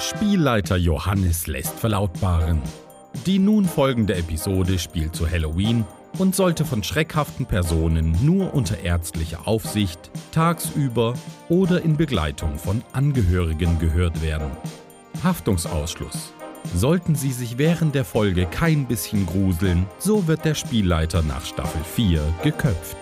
Spielleiter Johannes lässt verlautbaren. Die nun folgende Episode spielt zu Halloween und sollte von schreckhaften Personen nur unter ärztlicher Aufsicht, tagsüber oder in Begleitung von Angehörigen gehört werden. Haftungsausschluss. Sollten Sie sich während der Folge kein bisschen gruseln, so wird der Spielleiter nach Staffel 4 geköpft.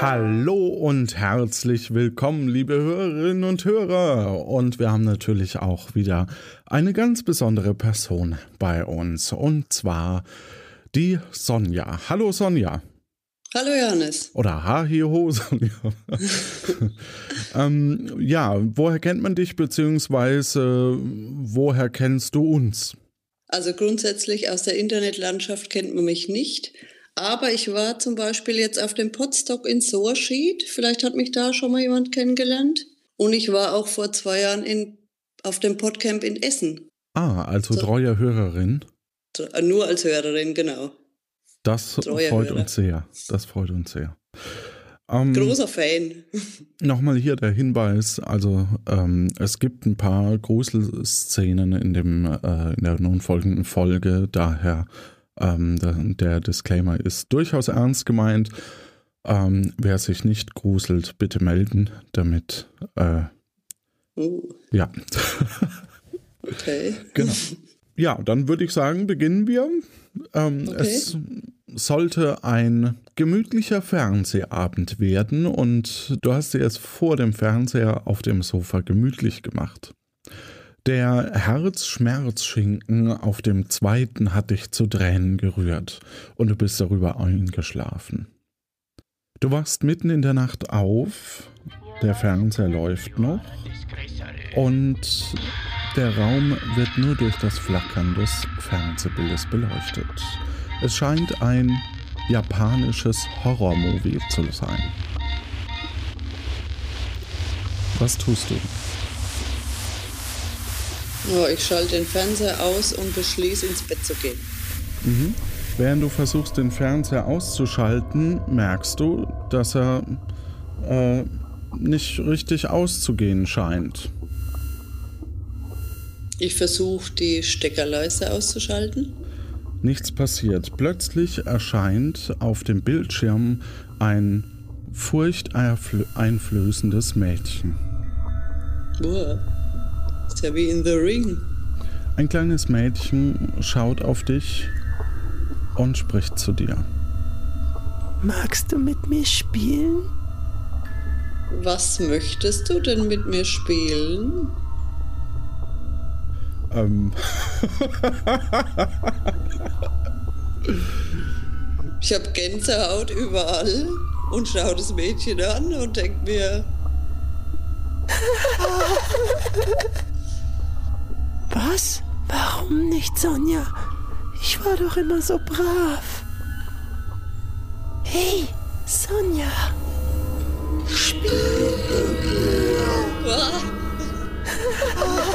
Hallo und herzlich willkommen, liebe Hörerinnen und Hörer. Und wir haben natürlich auch wieder eine ganz besondere Person bei uns. Und zwar die Sonja. Hallo Sonja. Hallo Johannes. Oder Ha hi ho Sonja. ähm, ja, woher kennt man dich, beziehungsweise woher kennst du uns? Also grundsätzlich aus der Internetlandschaft kennt man mich nicht. Aber ich war zum Beispiel jetzt auf dem Podstock in Sorschied. Vielleicht hat mich da schon mal jemand kennengelernt. Und ich war auch vor zwei Jahren in, auf dem Podcamp in Essen. Ah, also so, treue Hörerin. Äh, nur als Hörerin, genau. Das treue freut Hörer. uns sehr. Das freut uns sehr. Ähm, Großer Fan. Nochmal hier der Hinweis, also ähm, es gibt ein paar Gruselszenen in, dem, äh, in der nun folgenden Folge, daher ähm, der, der, Disclaimer ist durchaus ernst gemeint. Ähm, wer sich nicht gruselt, bitte melden, damit. Äh, uh. Ja. okay. Genau. Ja, dann würde ich sagen, beginnen wir. Ähm, okay. Es sollte ein gemütlicher Fernsehabend werden und du hast dir es vor dem Fernseher auf dem Sofa gemütlich gemacht. Der Herzschmerzschinken auf dem zweiten hat dich zu Tränen gerührt und du bist darüber eingeschlafen. Du wachst mitten in der Nacht auf, der Fernseher läuft noch und der Raum wird nur durch das Flackern des Fernsehbildes beleuchtet. Es scheint ein japanisches Horrormovie zu sein. Was tust du? Oh, ich schalte den Fernseher aus und beschließe, ins Bett zu gehen. Mhm. Während du versuchst, den Fernseher auszuschalten, merkst du, dass er äh, nicht richtig auszugehen scheint. Ich versuche, die Steckerleiste auszuschalten. Nichts passiert. Plötzlich erscheint auf dem Bildschirm ein furchteinflößendes Mädchen. Uah. Ist ja wie in The Ring. Ein kleines Mädchen schaut auf dich und spricht zu dir. Magst du mit mir spielen? Was möchtest du denn mit mir spielen? Ähm. ich habe Gänsehaut überall und schaue das Mädchen an und denke mir. Was? Warum nicht, Sonja? Ich war doch immer so brav. Hey, Sonja. Spiel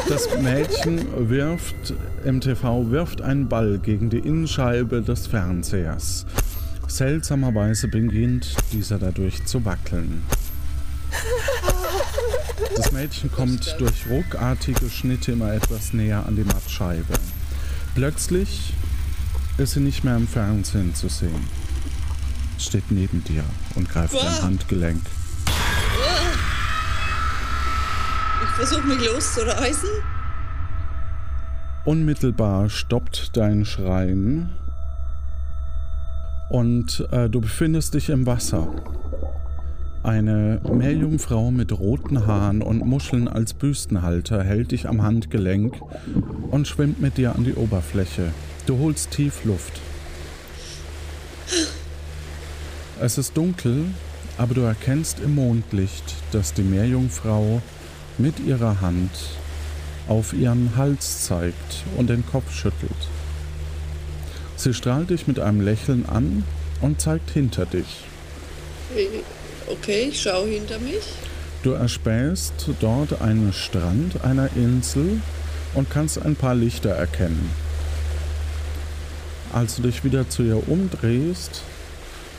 Das Mädchen wirft, MTV wirft einen Ball gegen die Innenscheibe des Fernsehers. Seltsamerweise beginnt dieser dadurch zu wackeln. Das Mädchen kommt durch ruckartige Schnitte immer etwas näher an die Mattscheibe. Plötzlich ist sie nicht mehr im Fernsehen zu sehen. Steht neben dir und greift dein Handgelenk. Ich versuche mich loszureißen. Unmittelbar stoppt dein Schreien und äh, du befindest dich im Wasser. Eine Meerjungfrau mit roten Haaren und Muscheln als Büstenhalter hält dich am Handgelenk und schwimmt mit dir an die Oberfläche. Du holst tief Luft. Es ist dunkel, aber du erkennst im Mondlicht, dass die Meerjungfrau mit ihrer Hand auf ihren Hals zeigt und den Kopf schüttelt. Sie strahlt dich mit einem Lächeln an und zeigt hinter dich. Okay, ich schaue hinter mich. Du erspähst dort einen Strand einer Insel und kannst ein paar Lichter erkennen. Als du dich wieder zu ihr umdrehst,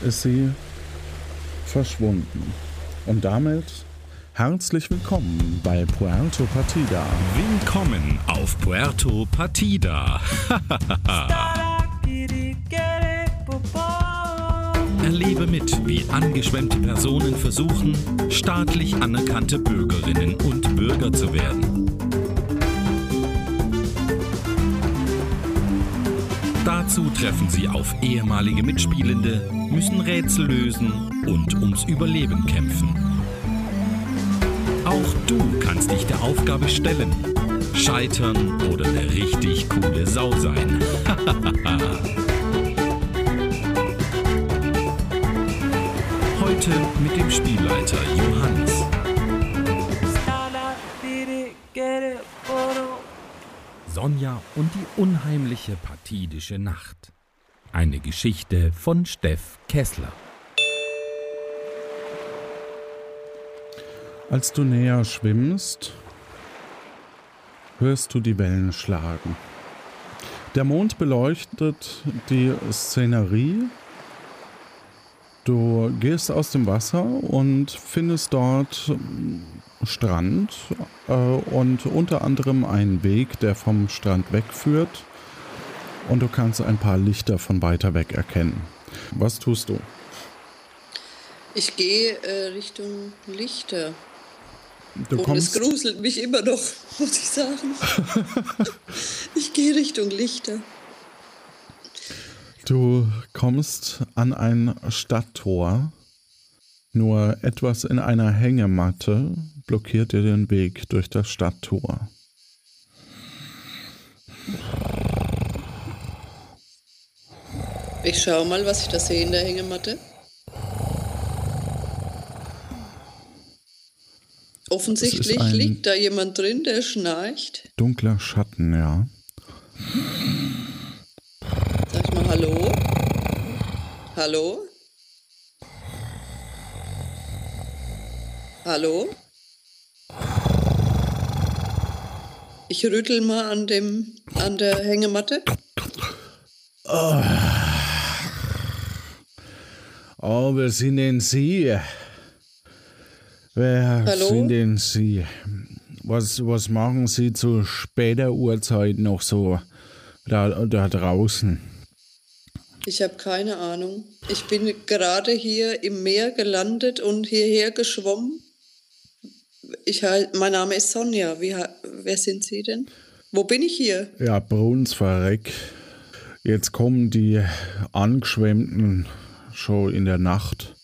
ist sie verschwunden. Und damit Herzlich willkommen bei Puerto Partida. Willkommen auf Puerto Partida. Erlebe mit, wie angeschwemmte Personen versuchen, staatlich anerkannte Bürgerinnen und Bürger zu werden. Dazu treffen sie auf ehemalige Mitspielende, müssen Rätsel lösen und ums Überleben kämpfen. Auch du kannst dich der Aufgabe stellen, scheitern oder eine richtig coole Sau sein. Heute mit dem Spielleiter Johannes. Sonja und die unheimliche partidische Nacht. Eine Geschichte von Steff Kessler. Als du näher schwimmst, hörst du die Wellen schlagen. Der Mond beleuchtet die Szenerie. Du gehst aus dem Wasser und findest dort Strand äh, und unter anderem einen Weg, der vom Strand wegführt. Und du kannst ein paar Lichter von weiter weg erkennen. Was tust du? Ich gehe äh, Richtung Lichter. Du Und es gruselt mich immer noch, muss ich sagen. ich gehe Richtung Lichter. Du kommst an ein Stadttor. Nur etwas in einer Hängematte blockiert dir den Weg durch das Stadttor. Ich schaue mal, was ich da sehe in der Hängematte. Offensichtlich liegt da jemand drin, der schnarcht. Dunkler Schatten, ja. Hallo? Hallo? Hallo? Ich rüttel mal an dem an der Hängematte. Oh. oh, wer sind denn Sie? Wer Hallo? sind denn Sie? Was, was machen Sie zu später Uhrzeit noch so da, da draußen? Ich habe keine Ahnung. Ich bin gerade hier im Meer gelandet und hierher geschwommen. Ich, mein Name ist Sonja. Wie, wer sind Sie denn? Wo bin ich hier? Ja, Brunsverreck. Jetzt kommen die Angeschwemmten schon in der Nacht.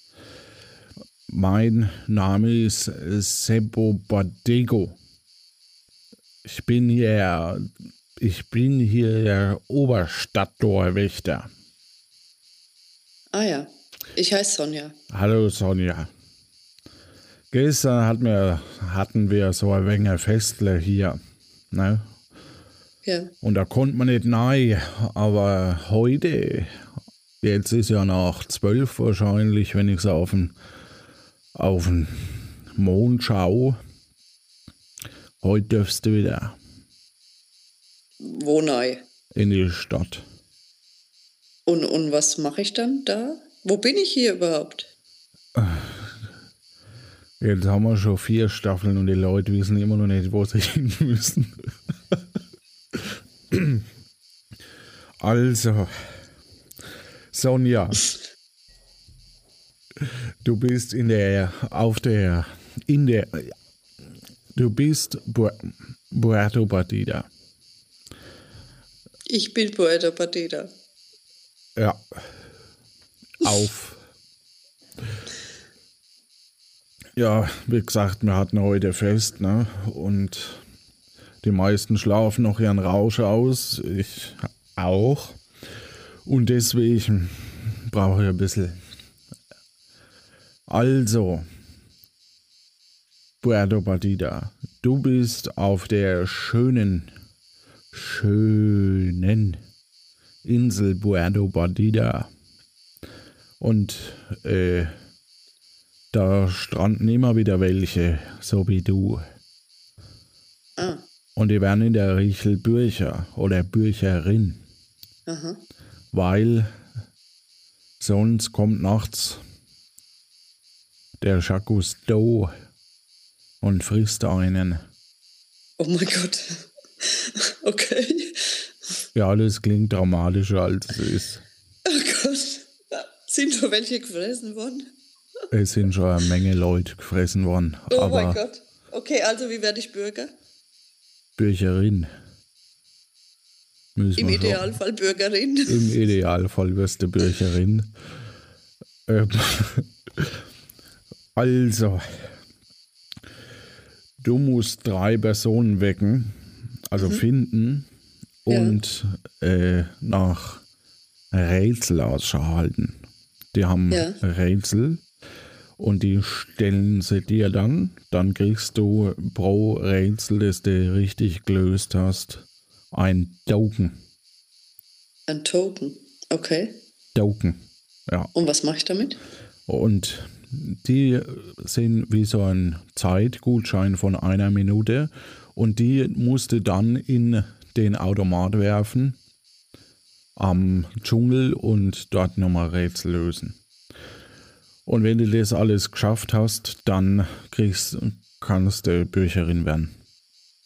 Mein Name ist Sebo Badego. Ich bin hier, ich bin hier der Oberstadttorwächter. Ah ja, ich heiße Sonja. Hallo Sonja. Gestern hatten wir, hatten wir so ein wenig Festle hier. Ne? Ja. Und da konnte man nicht rein. Aber heute, jetzt ist ja nach zwölf wahrscheinlich, wenn ich so auf den, auf den Mond schaue. Heute dürfst du wieder Wo neu? in die Stadt. Und, und was mache ich dann da? Wo bin ich hier überhaupt? Jetzt haben wir schon vier Staffeln und die Leute wissen immer noch nicht, wo sie hin müssen. also, Sonja, du bist in der, auf der, in der, du bist Bu- Puerto Partida. Ich bin Puerto Partida. Ja. Auf. Ja, wie gesagt, wir hatten heute Fest, ne? Und die meisten schlafen noch ihren Rausch aus. Ich auch. Und deswegen brauche ich ein bisschen. Also, Puerto Partida, du bist auf der schönen, schönen Insel Puerto Partida. Und äh, da stranden immer wieder welche, so wie du. Ah, Und die werden in der Regel Bürcher oder Bürcherin, aha. weil sonst kommt nachts der Jacques Cousteau und frisst einen. Oh mein Gott. Okay. Ja, das klingt dramatischer als es ist. Oh Gott. Sind schon welche gefressen worden? Es sind schon eine Menge Leute gefressen worden. Oh mein Gott. Okay, also wie werde ich Bürger? Bürgerin. Müssen Im Idealfall Bürgerin. Im Idealfall wirst du Bürgerin. Ähm, also, du musst drei Personen wecken, also finden Ja. und äh, nach Rätsel Ausschau halten. Die haben Ja. Rätsel und die stellen sie dir dann. Dann kriegst du pro Rätsel, das du richtig gelöst hast, ein Token. Ein Token. Okay. Token. Ja. Und was mache ich damit? Und die sind wie so ein Zeitgutschein von einer Minute und die musste dann in den Automat werfen am Dschungel und dort nochmal Rätsel lösen. Und wenn du das alles geschafft hast, dann kriegst, kannst du Bücherin werden.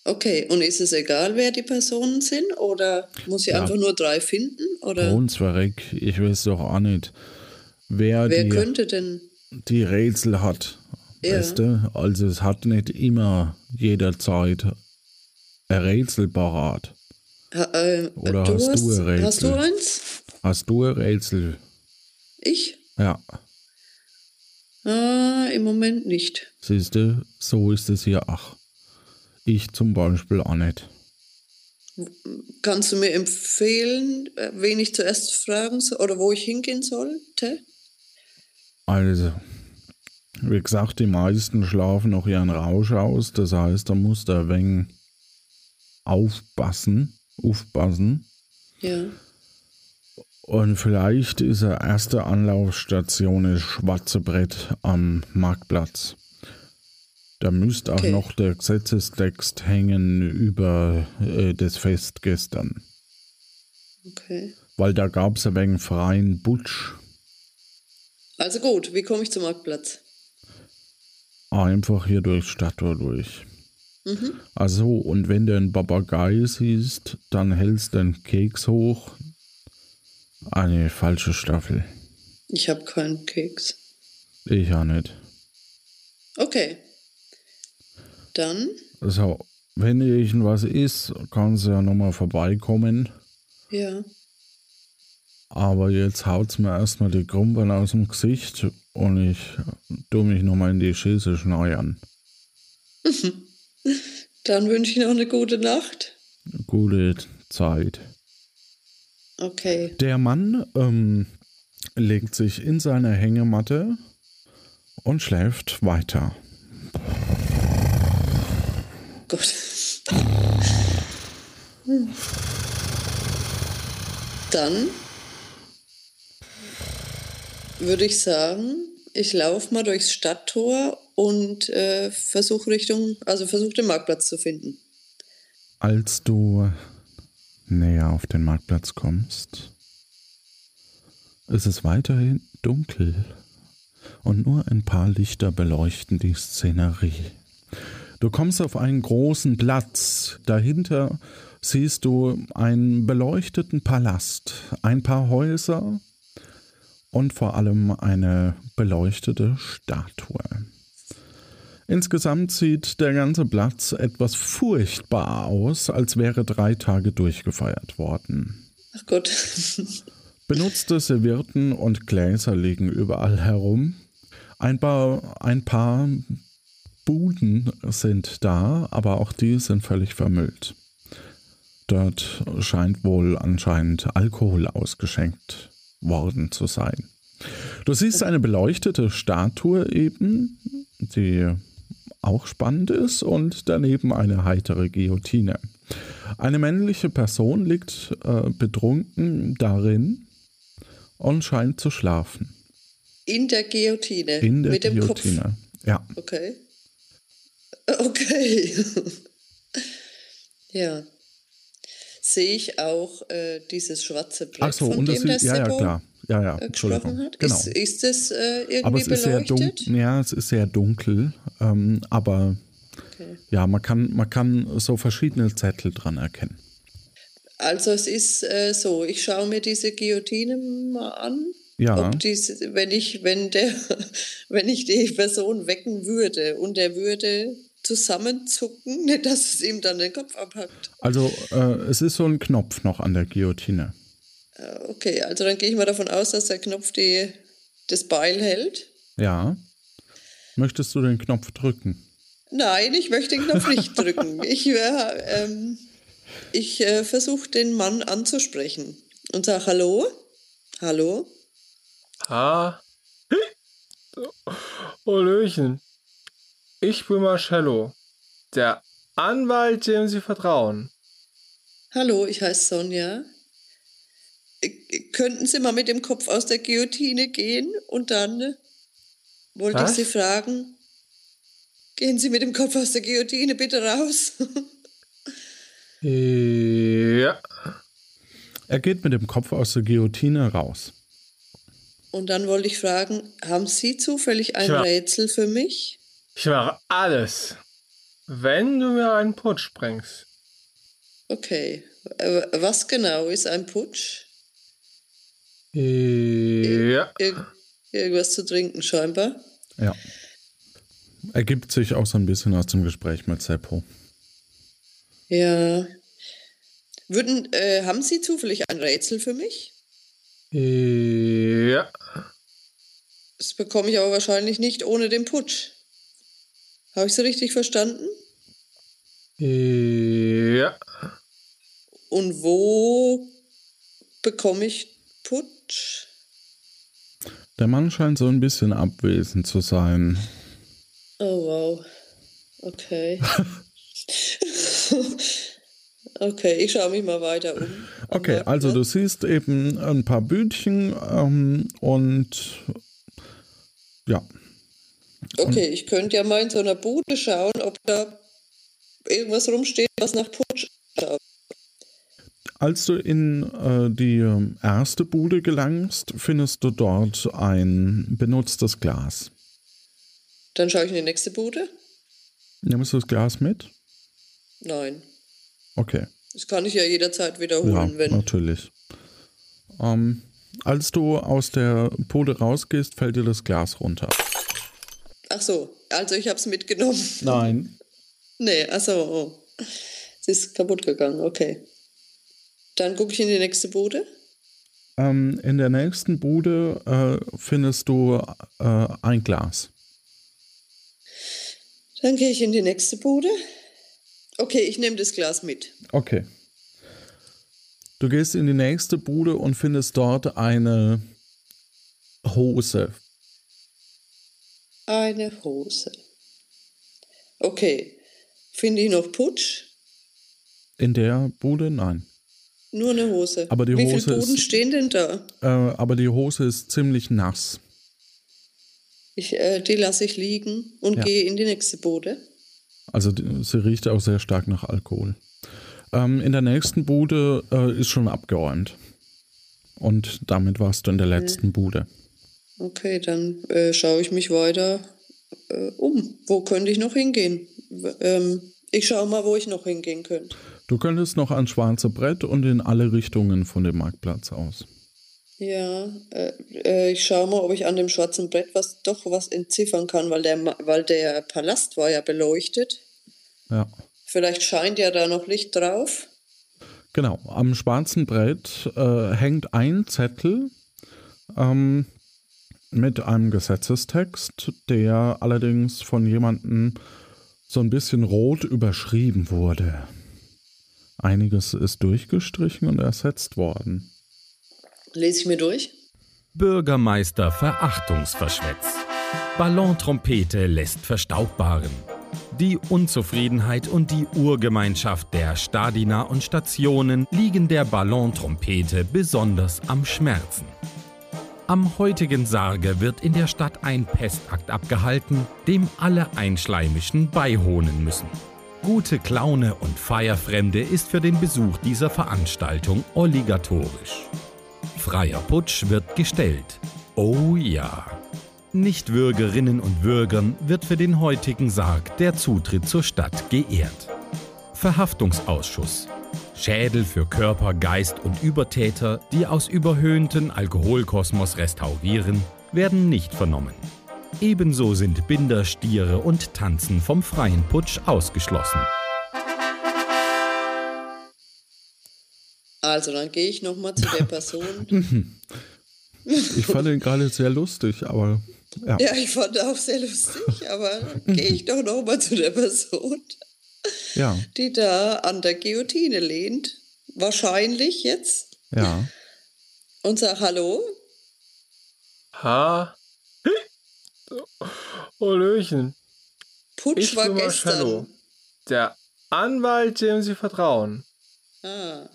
Okay, und ist es egal, wer die Personen sind? Oder muss ich Ja. einfach nur drei finden? Oder Und verreck, ich weiß doch auch nicht, wer, wer die, könnte denn? die Rätsel hat. Ja. Weißt du? Also es hat nicht immer jederzeit ein Rätsel parat. Ha, äh, Oder du hast hast, du ein Rätsel? Hast du eins? Hast du ein Rätsel? Ich? Ja, Ah, im Moment nicht. siehst du, so ist es hier auch. Ich zum Beispiel auch nicht. Kannst du mir empfehlen, äh, wen ich zuerst fragen soll oder wo ich hingehen sollte? Also, wie gesagt, die meisten schlafen noch ihren Rausch aus. Das heißt, da musst du ein wenig aufpassen. Aufpassen. Ja. Und vielleicht ist eine erste Anlaufstation das schwarze Brett am Marktplatz. Da müsste auch Okay. noch der Gesetzestext hängen über äh, das Fest gestern. Okay. Weil da gab es ein wenig freien Butsch. Also gut, wie komme ich zum Marktplatz? Einfach hier durch Stadttor durch. Mhm. Also, und wenn du einen Papagei siehst, dann hältst du einen Keks hoch. Eine falsche Staffel. Ich habe keinen Keks. Ich auch nicht. Okay. Dann, So, wenn irgendwas ist, kannst du ja nochmal vorbeikommen. ja. Aber jetzt haut's mir erstmal die Krumpeln aus dem Gesicht und ich tu mich nochmal in die Schüsse schneuern. Dann wünsche ich noch eine gute Nacht. Gute Zeit. Okay. Der Mann ähm, legt sich in seine Hängematte und schläft weiter. Gut. Dann würde ich sagen, ich laufe mal durchs Stadttor und äh, versuche Richtung, also versuche den Marktplatz zu finden. Als du näher auf den Marktplatz kommst, ist es weiterhin dunkel und nur ein paar Lichter beleuchten die Szenerie. Du kommst auf einen großen Platz. Dahinter siehst du einen beleuchteten Palast, ein paar Häuser und vor allem eine beleuchtete Statue. Insgesamt sieht der ganze Platz etwas furchtbar aus, als wäre drei Tage durchgefeiert worden. Ach Gott. Benutzte Servietten und Gläser liegen überall herum. Ein paar, ein paar Buden sind da, aber auch die sind völlig vermüllt. Dort scheint wohl anscheinend Alkohol ausgeschenkt worden zu sein. Du siehst eine beleuchtete Statue eben, die auch spannend ist, und daneben eine heitere Guillotine. Eine männliche Person liegt äh, betrunken darin und scheint zu schlafen. In der Guillotine. In der mit dem Guillotine. Kopf. Ja. Okay. Okay. ja. Sehe ich auch äh, dieses schwarze Brett, Ach so, von und das dem der sieht, ja, ja, Seppo klar. Ja, ja, äh, Entschuldigung. hat? Genau. Ist, ist das äh, irgendwie aber es ist sehr beleuchtet? dunkel. Ja, es ist sehr dunkel, ähm, aber Okay. Ja, man kann, man kann so verschiedene Zettel dran erkennen. Also es ist äh, so, ich schaue mir diese Guillotine mal an. Ja. Diese, wenn ich, wenn der, wenn ich die Person wecken würde und der würde zusammenzucken, dass es ihm dann den Kopf abhackt. Also äh, es ist so ein Knopf noch an der Guillotine. Äh, Okay, also dann gehe ich mal davon aus, dass der Knopf die, das Beil hält. Ja. Möchtest du den Knopf drücken? Nein, ich möchte den Knopf nicht drücken. Ich, äh, ähm, ich äh, versuche den Mann anzusprechen und sage Hallo. Hallo. Ah. Hallöchen. Ich bin Marcello, der Anwalt, dem Sie vertrauen. Hallo, ich heiße Sonja. Könnten Sie mal mit dem Kopf aus der Guillotine gehen und dann äh, wollte Was? ich Sie fragen, gehen Sie mit dem Kopf aus der Guillotine bitte raus. Ja. Er geht mit dem Kopf aus der Guillotine raus. Und dann wollte ich fragen, haben Sie zufällig ein Tja. Rätsel für mich? Ich mache alles, wenn du mir einen Putsch bringst. Okay. Äh, Was genau ist ein Putsch? Ja. Ir irgendwas zu trinken scheinbar. Ja. Ergibt sich auch so ein bisschen aus dem Gespräch mit Seppo. Ja. Würden, äh, haben Sie zufällig ein Rätsel für mich? Ja. Das bekomme ich aber wahrscheinlich nicht ohne den Putsch. Habe ich Sie richtig verstanden? Ja. Und wo bekomme ich Putsch? Der Mann scheint so ein bisschen abwesend zu sein. Oh wow. Okay. okay, ich schaue mich mal weiter um. Okay, also ne? du siehst eben ein paar Bütchen ähm, und ja, Okay, ich könnte ja mal in so einer Bude schauen, ob da irgendwas rumsteht, was nach Putsch schaut. Als du in äh, die ähm, erste Bude gelangst, findest du dort ein benutztes Glas. Dann schaue ich in die nächste Bude. Nimmst du das Glas mit? Nein. Okay, Das kann ich ja jederzeit ja, wiederholen, wenn. natürlich. Ähm, als du aus der Bude rausgehst, fällt dir das Glas runter. Ach so, also ich habe es mitgenommen. Nein. Nee, ach so, oh. Es ist kaputt gegangen, okay. Dann gucke ich in die nächste Bude. Ähm, in der nächsten Bude äh, findest du äh, ein Glas. Dann gehe ich in die nächste Bude. Okay, ich nehme das Glas mit. Okay. Du gehst in die nächste Bude und findest dort eine Hose. Eine Hose. Okay. Finde ich noch Putsch? In der Bude? Nein. Nur eine Hose. Aber die Wie Hose viele Buden ist- stehen denn da? Äh, aber die Hose ist ziemlich nass. Ich, äh, die lasse ich liegen und Ja. gehe in die nächste Bude. Also die, sie riecht auch sehr stark nach Alkohol. Ähm, in der nächsten Bude äh, ist schon abgeräumt. Und damit warst du in der letzten Bude. Okay, dann äh, schaue ich mich weiter äh, um. Wo könnte ich noch hingehen? Ähm, ich schaue mal, wo ich noch hingehen könnte. Du könntest noch ans schwarze Brett und in alle Richtungen von dem Marktplatz aus. Ja, äh, äh, ich schaue mal, ob ich an dem schwarzen Brett was doch was entziffern kann, weil der, weil der Palast war ja beleuchtet. Ja. Vielleicht scheint ja da noch Licht drauf. Genau, am schwarzen Brett äh, hängt ein Zettel ähm, mit einem Gesetzestext, der allerdings von jemandem so ein bisschen rot überschrieben wurde. Einiges ist durchgestrichen und ersetzt worden. Lese ich mir durch. Bürgermeister Verachtungsverschwätz. Ballontrompete lässt verstaubbaren. Die Unzufriedenheit und die Urgemeinschaft der Stadina und Stationen liegen der Ballontrompete besonders am Schmerzen. Am heutigen Sarge wird in der Stadt ein Pestakt abgehalten, dem alle Einschleimischen beiwohnen müssen. Gute Klaune und Feierfremde ist für den Besuch dieser Veranstaltung obligatorisch. Freier Putsch wird gestellt. Oh ja. Nichtwürgerinnen und Würgern wird für den heutigen Sarg der Zutritt zur Stadt geehrt. Verhaftungsausschuss. Schädel für Körper, Geist und Übertäter, die aus überhöhten Alkoholkosmos restaurieren, werden nicht vernommen. Ebenso sind Binder, Stiere und Tanzen vom freien Putsch ausgeschlossen. Also, dann gehe ich nochmal zu der Person. Ich fand ihn gerade sehr lustig, aber ja. Ja, ich fand auch sehr lustig, aber gehe ich doch nochmal zu der Person, Ja, die da an der Guillotine lehnt. Wahrscheinlich jetzt. ja. Und sag Hallo. Ha. Hallöchen. Putsch Ich war gestern. Der Anwalt, dem Sie vertrauen. Ah.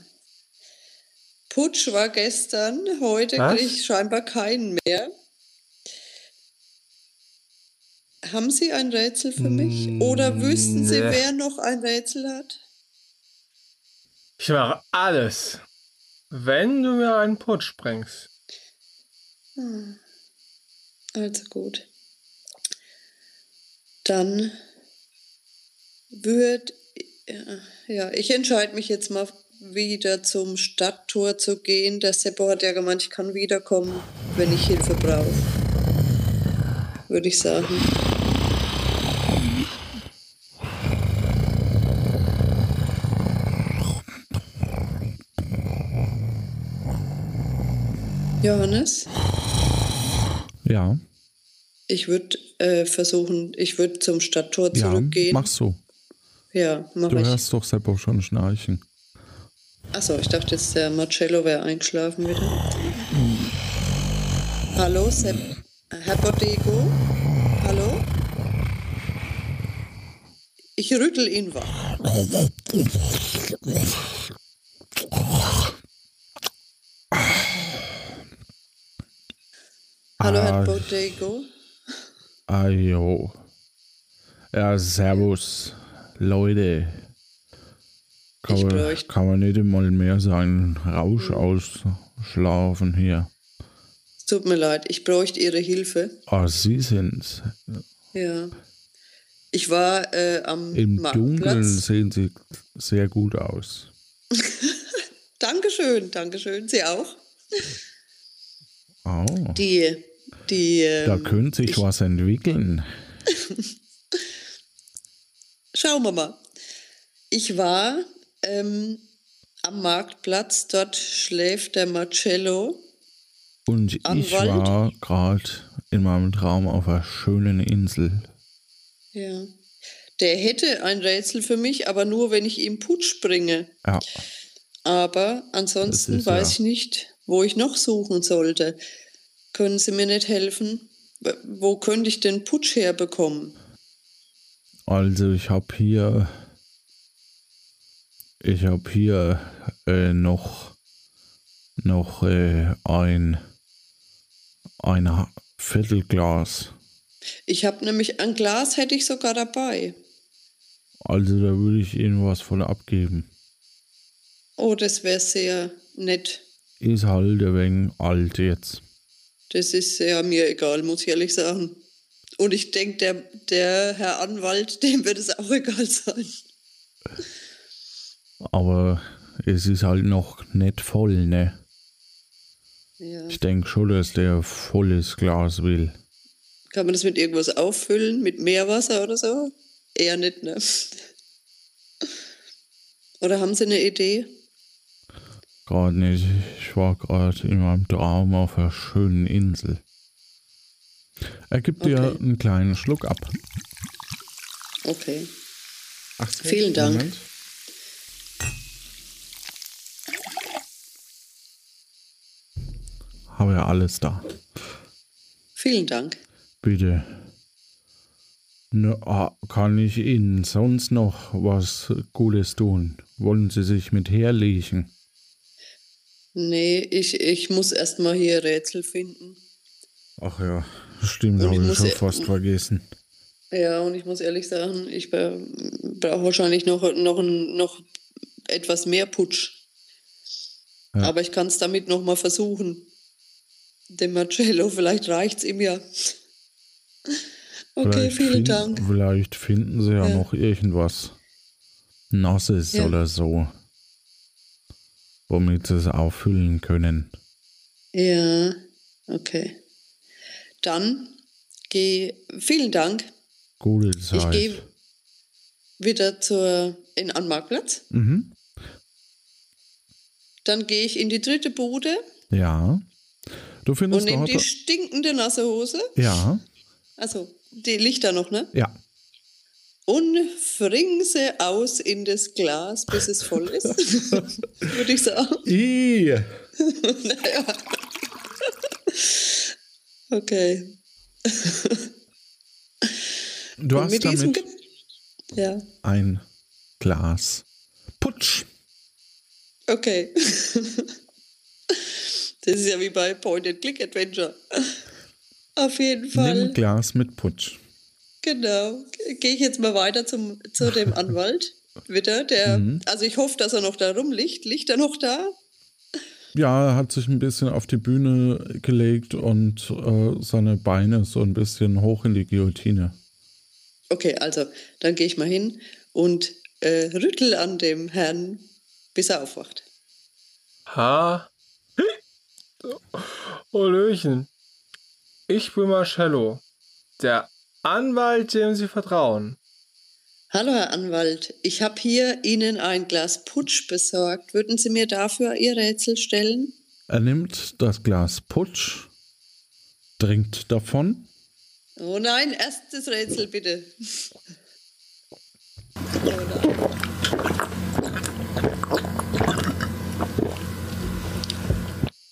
Putsch war gestern, heute kriege ich scheinbar keinen mehr. Haben Sie ein Rätsel für mich? Oder wüssten Sie, nee. wer noch ein Rätsel hat? Ich mache alles, wenn du mir einen Putsch bringst. Also gut. Dann würde ja, ich entscheide mich jetzt mal wieder zum Stadttor zu gehen. Der Seppo hat ja gemeint, ich kann wiederkommen, wenn ich Hilfe brauche. Würde ich sagen. Johannes? Ja, Ich würde äh, versuchen, ich würde zum Stadttor ja, zurückgehen. mach so. Ja, mach Du ich. hörst doch Seppo schon schnarchen. Achso, ich dachte jetzt, der Marcello wäre eingeschlafen wieder. Hallo, Sepp. Herr Bordego? Hallo? Ich rüttel ihn wach. Hallo, Herr Ah. Ja, servus. Leute. Kann man, kann man nicht mal mehr seinen Rausch ausschlafen hier. Es tut mir leid, ich bräuchte Ihre Hilfe. Ah, Sie sind's. Ja. Ich war äh, am Im Dunkeln Marktplatz. sehen Sie sehr gut aus. Dankeschön, Dankeschön. Sie auch? Oh, Die, die. da Ähm, könnte sich ich, was entwickeln. Schauen wir mal. Ich war ähm, am Marktplatz, dort schläft der Marcello. Und ich Anwalt? war gerade in meinem Traum auf einer schönen Insel. Ja. Der hätte ein Rätsel für mich, aber nur, wenn ich ihm Putsch bringe. Ja, Aber ansonsten weiß ja- ich nicht, wo ich noch suchen sollte. Können Sie mir nicht helfen? Wo könnte ich den Putsch herbekommen? also ich habe hier, ich habe hier äh, noch, noch äh, ein, ein Viertelglas. Ich habe nämlich ein Glas, hätte ich sogar dabei. Also da würde ich Ihnen was von abgeben. Oh, das wäre sehr nett. Ist halt ein wenig alt jetzt. Das ist ja mir egal, muss ich ehrlich sagen. Und ich denke, der, der Herr Anwalt, dem wird es auch egal sein. Aber es ist halt noch nicht voll, ne? Ja. Ich denke schon, dass der volles Glas will. Kann man das mit irgendwas auffüllen? Mit Meerwasser oder so? Eher nicht, ne? Oder haben Sie eine Idee? Gerade nicht. Ich war gerade in meinem Traum auf einer schönen Insel. Er gibt dir Okay. einen kleinen Schluck ab. Okay. Ach, Vielen Dank. Habe ja alles da. Vielen Dank. Bitte. Ne, ah, kann ich Ihnen sonst noch was Gutes tun? Wollen Sie sich mit herlegen? Nee, ich, ich muss erst mal hier Rätsel finden. Ach ja, stimmt, habe ich schon ja- fast vergessen. Ja, und ich muss ehrlich sagen, ich brauche wahrscheinlich noch, noch, noch etwas mehr Putsch. Ja. Aber ich kann es damit noch mal versuchen. Dem Marcello, vielleicht reicht es ihm ja. Okay, Vielleicht vielen Dank. Vielleicht finden sie ja, Ja. noch irgendwas Nasses Ja. oder so, womit sie es auffüllen können. Ja, okay. Dann geh, vielen Dank. Gute Ich Zeit. gehe wieder zur, in an den Marktplatz. mhm. Dann gehe ich in die dritte Bude Ja. Du und findest nehme dort. die stinkende nasse Hose. ja, Also, die liegt da noch, ne? ja. Und fring sie aus in das Glas, bis es voll ist. Würde ich sagen. I. naja. Okay. Du Und hast damit ja, ein Glas Putsch. okay. das ist ja wie bei Point and Click Adventure. Auf jeden Nimm Fall. ein Glas mit Putsch. Genau. Gehe ich jetzt mal weiter zum, zu dem Anwalt. Wieder, der, Mhm. also ich hoffe, dass er noch da rumliegt. Liegt er noch da? Ja, er hat sich ein bisschen auf die Bühne gelegt und äh, seine Beine so ein bisschen hoch in die Guillotine. Okay, also dann gehe ich mal hin und äh, rüttel an dem Herrn, bis er aufwacht. Ha. Hallöchen. Ich bin Marcello, der Anwalt, dem Sie vertrauen. Hallo, Herr Anwalt. Ich habe hier Ihnen ein Glas Putsch besorgt. Würden Sie mir dafür Ihr Rätsel stellen? Er nimmt das Glas Putsch, trinkt davon. Oh nein, erst das Rätsel bitte.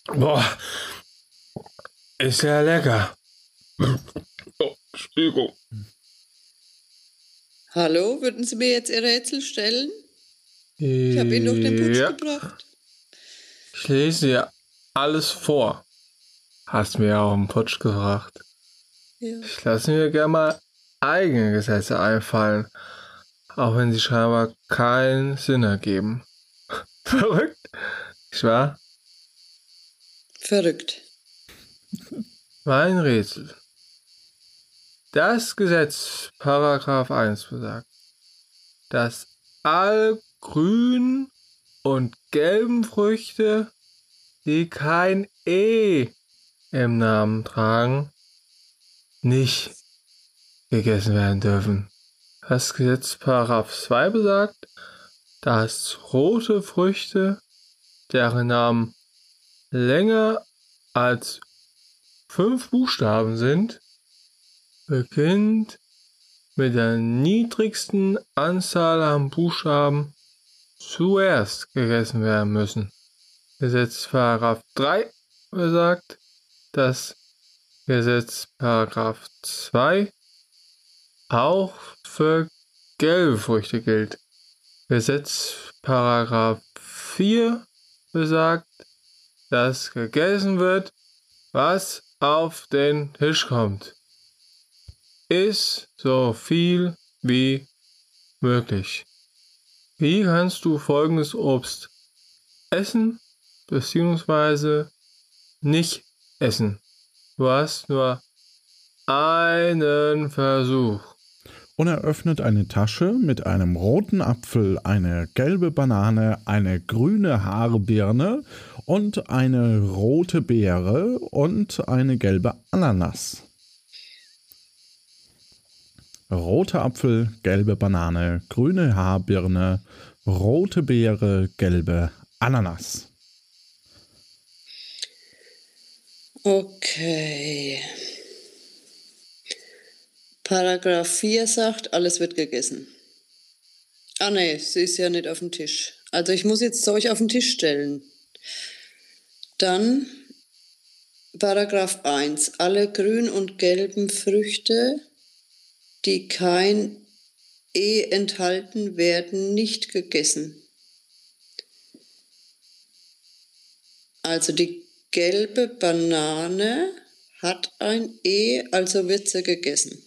Boah. Ist ja lecker. Entschuldigung. Hallo, würden Sie mir jetzt Ihr Rätsel stellen? Ich habe Ihnen doch den Putsch ja, gebracht. ich lese dir alles vor. Hast mir ja auch einen Putsch gefragt. Ja. Ich lasse mir gerne mal eigene Gesetze einfallen. Auch wenn sie scheinbar keinen Sinn ergeben. Verrückt. Ich war Verrückt. mein Rätsel. Das Gesetz, Paragraph 1 besagt, dass all grünen und gelben Früchte, die kein E im Namen tragen, nicht gegessen werden dürfen. Das Gesetz Paragraph 2 besagt, dass rote Früchte, deren Namen länger als fünf Buchstaben sind, beginnt mit der niedrigsten Anzahl an Buchstaben zuerst gegessen werden müssen. Gesetz Paragraph 3 besagt, dass Gesetz Paragraph 2 auch für gelbe Früchte gilt. Gesetz Paragraph 4 besagt, dass gegessen wird, was auf den Tisch kommt. Iss so viel wie möglich. Wie kannst du folgendes Obst essen bzw. nicht essen? Du hast nur einen Versuch. Und er öffnet eine Tasche mit einem roten Apfel, eine gelbe Banane, eine grüne Haarbirne und eine rote Beere und eine gelbe Ananas. Roter Apfel, gelbe Banane, grüne Haarbirne, rote Beere, gelbe Ananas. Okay. Paragraph 4 sagt, alles wird gegessen. Ah nee, sie ist ja nicht auf dem Tisch. Also ich muss jetzt Zeug auf den Tisch stellen. Dann Paragraph 1. Alle grün und gelben Früchte, die kein E enthalten, werden nicht gegessen. Also die gelbe Banane hat ein E, also wird sie gegessen.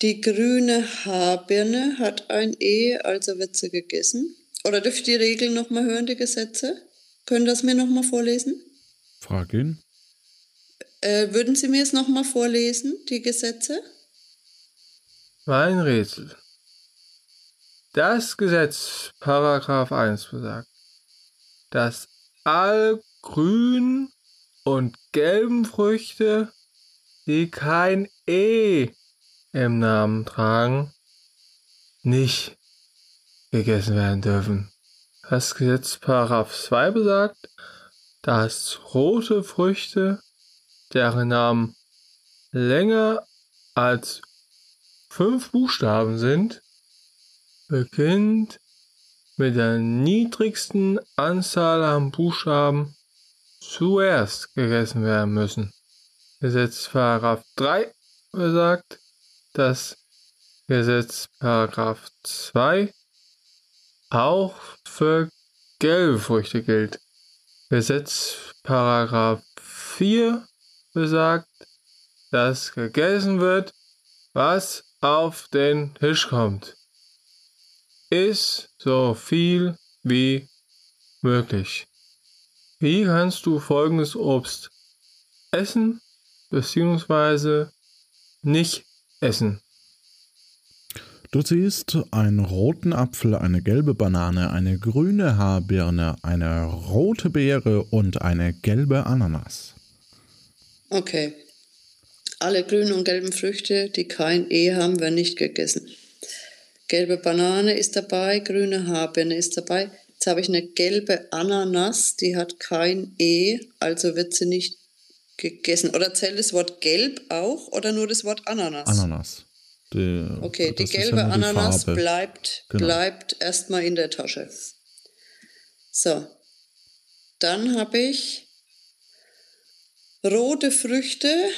Die grüne Haarbirne hat ein E, also wird sie gegessen. Oder dürft ihr die Regeln nochmal hören, die Gesetze? Können das mir nochmal vorlesen? Frag ihn. Äh, würden Sie mir es nochmal vorlesen, die Gesetze? Mein Rätsel. Das Gesetz, Paragraph 1 besagt, dass all grünen und gelben Früchte, die kein E im Namen tragen, nicht gegessen werden dürfen. Das Gesetz Paragraph 2 besagt, dass rote Früchte, deren Namen länger als fünf Buchstaben sind, beginnt mit der niedrigsten Anzahl an Buchstaben zuerst gegessen werden müssen. Gesetz Paragraph 3 besagt, dass Gesetz Paragraph 2 auch für gelbe Früchte gilt. Gesetz Paragraph 4 besagt, dass gegessen wird, was auf den Tisch kommt. Iss so viel wie möglich. Wie kannst du folgendes Obst essen bzw. nicht essen? Du siehst einen roten Apfel, eine gelbe Banane, eine grüne Haarbirne, eine rote Beere und eine gelbe Ananas. Okay. Alle grünen und gelben Früchte, die kein E haben, werden nicht gegessen. Gelbe Banane ist dabei, grüne Haarbirne ist dabei. Jetzt habe ich eine gelbe Ananas, die hat kein E, also wird sie nicht gegessen. Oder zählt das Wort gelb auch oder nur das Wort Ananas? Ananas. Die, okay, die gelbe ja Ananas die bleibt, genau. bleibt erstmal in der Tasche. So, dann habe ich rote Früchte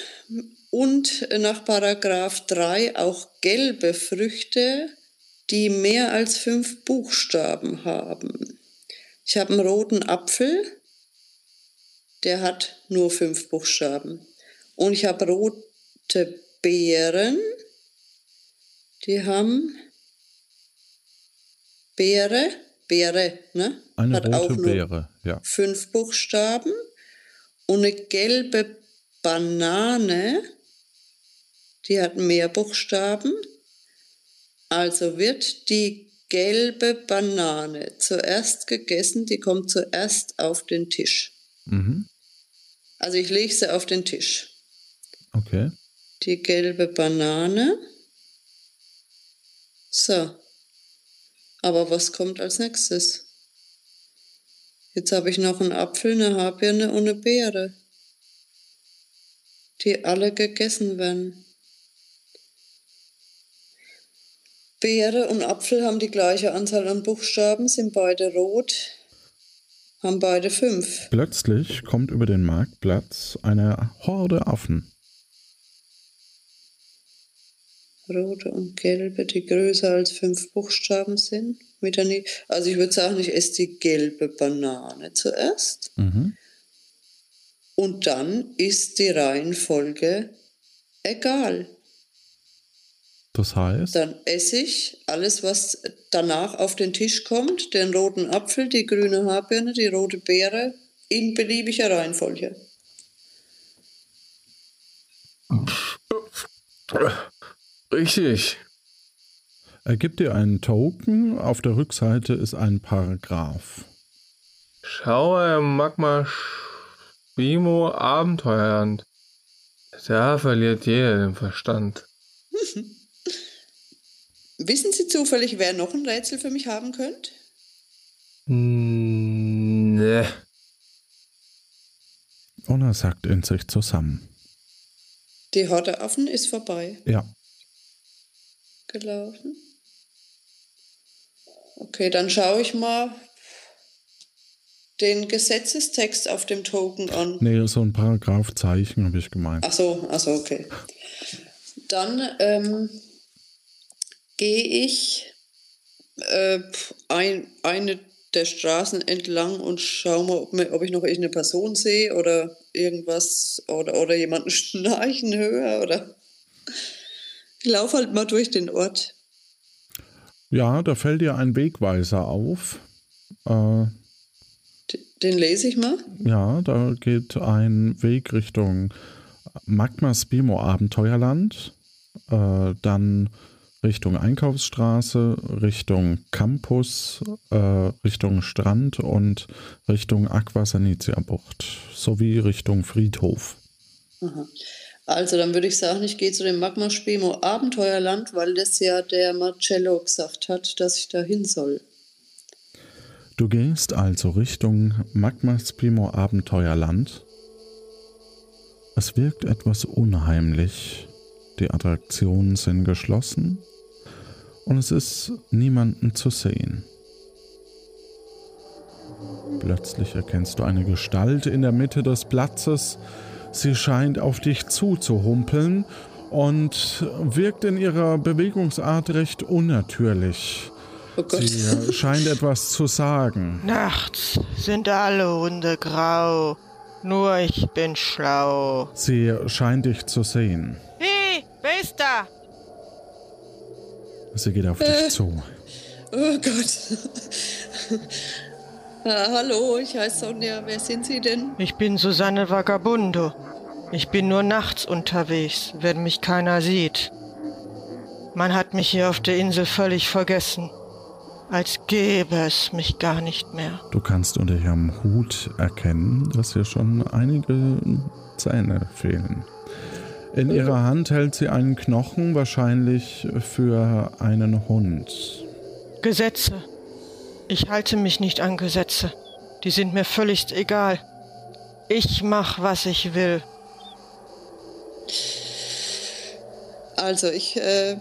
und nach Paragraph 3 auch gelbe Früchte, die mehr als fünf Buchstaben haben. Ich habe einen roten Apfel, der hat nur fünf Buchstaben. Und ich habe rote Beeren, die haben Beere, Beere, ne? Eine Hat rote auch nur Beere, ja. Fünf Buchstaben. Und eine gelbe Banane, die hat mehr Buchstaben. Also wird die gelbe Banane zuerst gegessen, die kommt zuerst auf den Tisch. Mhm. Also ich lege sie auf den Tisch. Okay. Die gelbe Banane. So. Aber was kommt als nächstes? Jetzt habe ich noch einen Apfel, eine Haarbirne und eine Beere, die alle gegessen werden. Beere und Apfel haben die gleiche Anzahl an Buchstaben, sind beide rot, haben beide fünf. Plötzlich kommt über den Marktplatz eine Horde Affen. rote und gelbe, die größer als fünf Buchstaben sind. Also ich würde sagen, ich esse die gelbe Banane zuerst. Mhm. Und dann ist die Reihenfolge egal. Das heißt? Dann esse ich alles, was danach auf den Tisch kommt, den roten Apfel, die grüne Haarbirne, die rote Beere, in beliebiger Reihenfolge. Richtig. Er gibt dir einen Token, auf der Rückseite ist ein Paragraph. Schau er Magma Schwimo Abenteuerland. Da verliert jeder den Verstand. Wissen Sie zufällig, wer noch ein Rätsel für mich haben könnte? Nee. Und er sagt in sich zusammen. Die Horde Affen ist vorbei. Ja. Gelaufen. Okay, dann schaue ich mal den Gesetzestext auf dem Token an. Nee, so ein Paragraphzeichen habe ich gemeint. Ach so, ach so, okay. Dann ähm, gehe ich äh, ein, eine der Straßen entlang und schaue mal, ob, mir, ob ich noch irgendeine Person sehe oder irgendwas oder, oder jemanden schnarchen höre oder ich laufe halt mal durch den Ort. Ja, da fällt dir ein Wegweiser auf. Äh, den lese ich mal. Ja, da geht ein Weg Richtung Magma Spimo Abenteuerland, äh, dann Richtung Einkaufsstraße, Richtung Campus, äh, Richtung Strand und Richtung Aquasanitia Bucht sowie Richtung Friedhof. Aha. Also dann würde ich sagen, ich gehe zu dem Magma Spemo Abenteuerland, weil das ja der Marcello gesagt hat, dass ich da hin soll. Du gehst also Richtung Magma Spemo Abenteuerland. Es wirkt etwas unheimlich. Die Attraktionen sind geschlossen und es ist niemanden zu sehen. Plötzlich erkennst du eine Gestalt in der Mitte des Platzes. Sie scheint auf dich zuzuhumpeln und wirkt in ihrer Bewegungsart recht unnatürlich. Oh Sie scheint etwas zu sagen. Nachts sind alle Hunde grau, nur ich bin schlau. Sie scheint dich zu sehen. Hey, wer ist da? Sie geht auf äh, dich zu. Oh Gott. Ah, hallo, ich heiße Sonja. Wer sind Sie denn? Ich bin Susanne Vagabundo. Ich bin nur nachts unterwegs, wenn mich keiner sieht. Man hat mich hier auf der Insel völlig vergessen. Als gäbe es mich gar nicht mehr. Du kannst unter ihrem Hut erkennen, dass hier schon einige Zähne fehlen. In ihrer Hand hält sie einen Knochen, wahrscheinlich für einen Hund. Gesetze. Ich halte mich nicht an Gesetze. Die sind mir völlig egal. Ich mach, was ich will. Also, ich, äh, äh,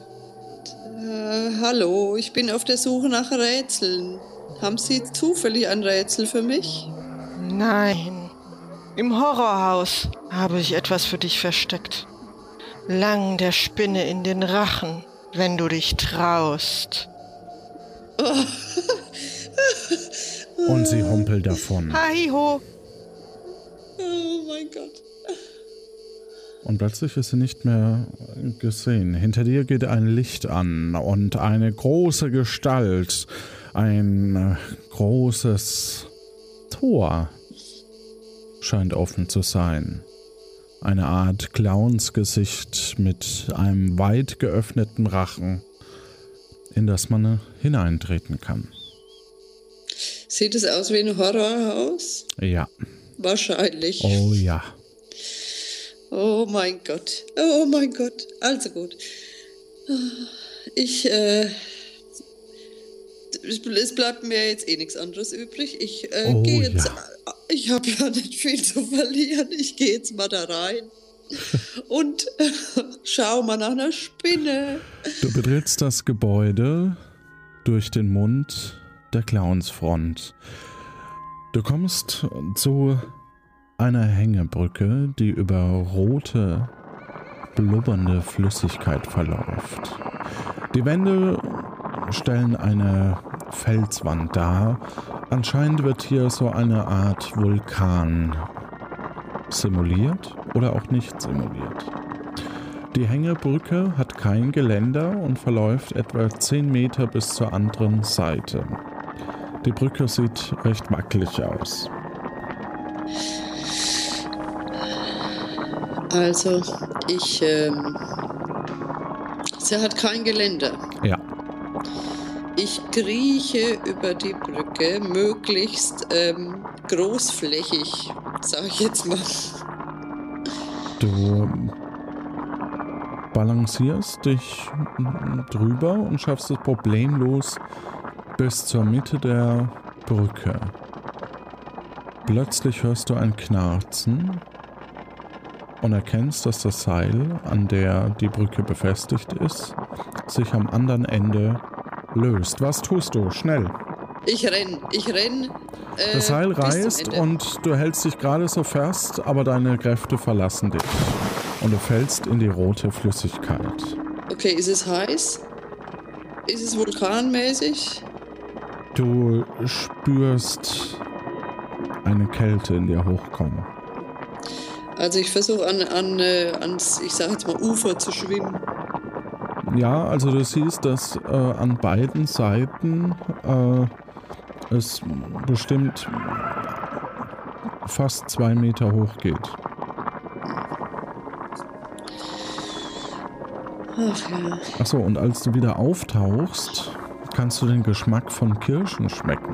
hallo, ich bin auf der Suche nach Rätseln. Haben Sie zufällig ein Rätsel für mich? Nein. Im Horrorhaus habe ich etwas für dich versteckt lang der Spinne in den Rachen, wenn du dich traust. Und sie humpelt davon. Hi-ho. Oh mein Gott. Und plötzlich ist sie nicht mehr gesehen. Hinter dir geht ein Licht an und eine große Gestalt, ein großes Tor scheint offen zu sein eine Art Clownsgesicht mit einem weit geöffneten Rachen, in das man hineintreten kann. Sieht es aus wie ein Horrorhaus? Ja. Wahrscheinlich. Oh ja. Oh mein Gott. Oh mein Gott. Also gut. Ich, äh, es bleibt mir jetzt eh nichts anderes übrig. Ich äh, oh, gehe jetzt ja ich habe ja nicht viel zu verlieren. Ich gehe jetzt mal da rein und äh, schau mal nach einer Spinne. Du betrittst das Gebäude durch den Mund der Clownsfront. Du kommst zu einer Hängebrücke, die über rote, blubbernde Flüssigkeit verläuft. Die Wände stellen eine Felswand dar. Anscheinend wird hier so eine Art Vulkan simuliert oder auch nicht simuliert. Die Hängebrücke hat kein Geländer und verläuft etwa 10 Meter bis zur anderen Seite. Die Brücke sieht recht wackelig aus. Also, ich. Ähm, sie hat kein Geländer. Ja. Ich krieche über die Brücke, möglichst ähm, großflächig, sag ich jetzt mal. Du balancierst dich drüber und schaffst es problemlos bis zur Mitte der Brücke. Plötzlich hörst du ein Knarzen und erkennst, dass das Seil, an der die Brücke befestigt ist, sich am anderen Ende löst. Was tust du? Schnell. Ich renn, ich renn. Äh, das Seil reißt und du hältst dich gerade so fest, aber deine Kräfte verlassen dich. Und du fällst in die rote Flüssigkeit. Okay, ist es heiß? Ist es vulkanmäßig? Du spürst eine Kälte in dir hochkommen. Also ich versuche an, an, äh, ans, ich sag jetzt mal, Ufer zu schwimmen. Ja, also du siehst, dass äh, an beiden Seiten äh, es bestimmt fast zwei Meter hoch geht. Ach ja. Achso, und als du wieder auftauchst, kannst du den Geschmack von Kirschen schmecken.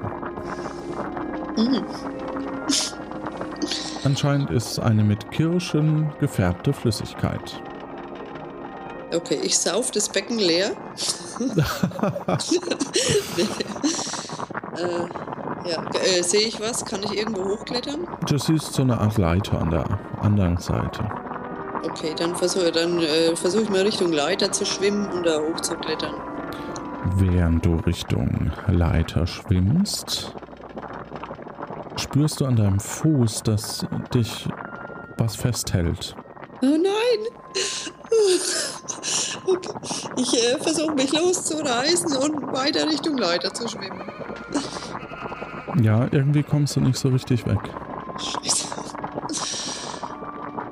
Anscheinend ist es eine mit Kirschen gefärbte Flüssigkeit. Okay, ich sauf das Becken leer. äh, ja, äh, sehe ich was? Kann ich irgendwo hochklettern? Du siehst so eine Art Leiter an der anderen Seite. Okay, dann versuche dann, äh, versuch ich mal Richtung Leiter zu schwimmen und da hochzuklettern. Während du Richtung Leiter schwimmst, spürst du an deinem Fuß, dass dich was festhält. Oh nein! Okay. Ich äh, versuche mich loszureißen und weiter Richtung Leiter zu schwimmen. Ja, irgendwie kommst du nicht so richtig weg. Scheiße.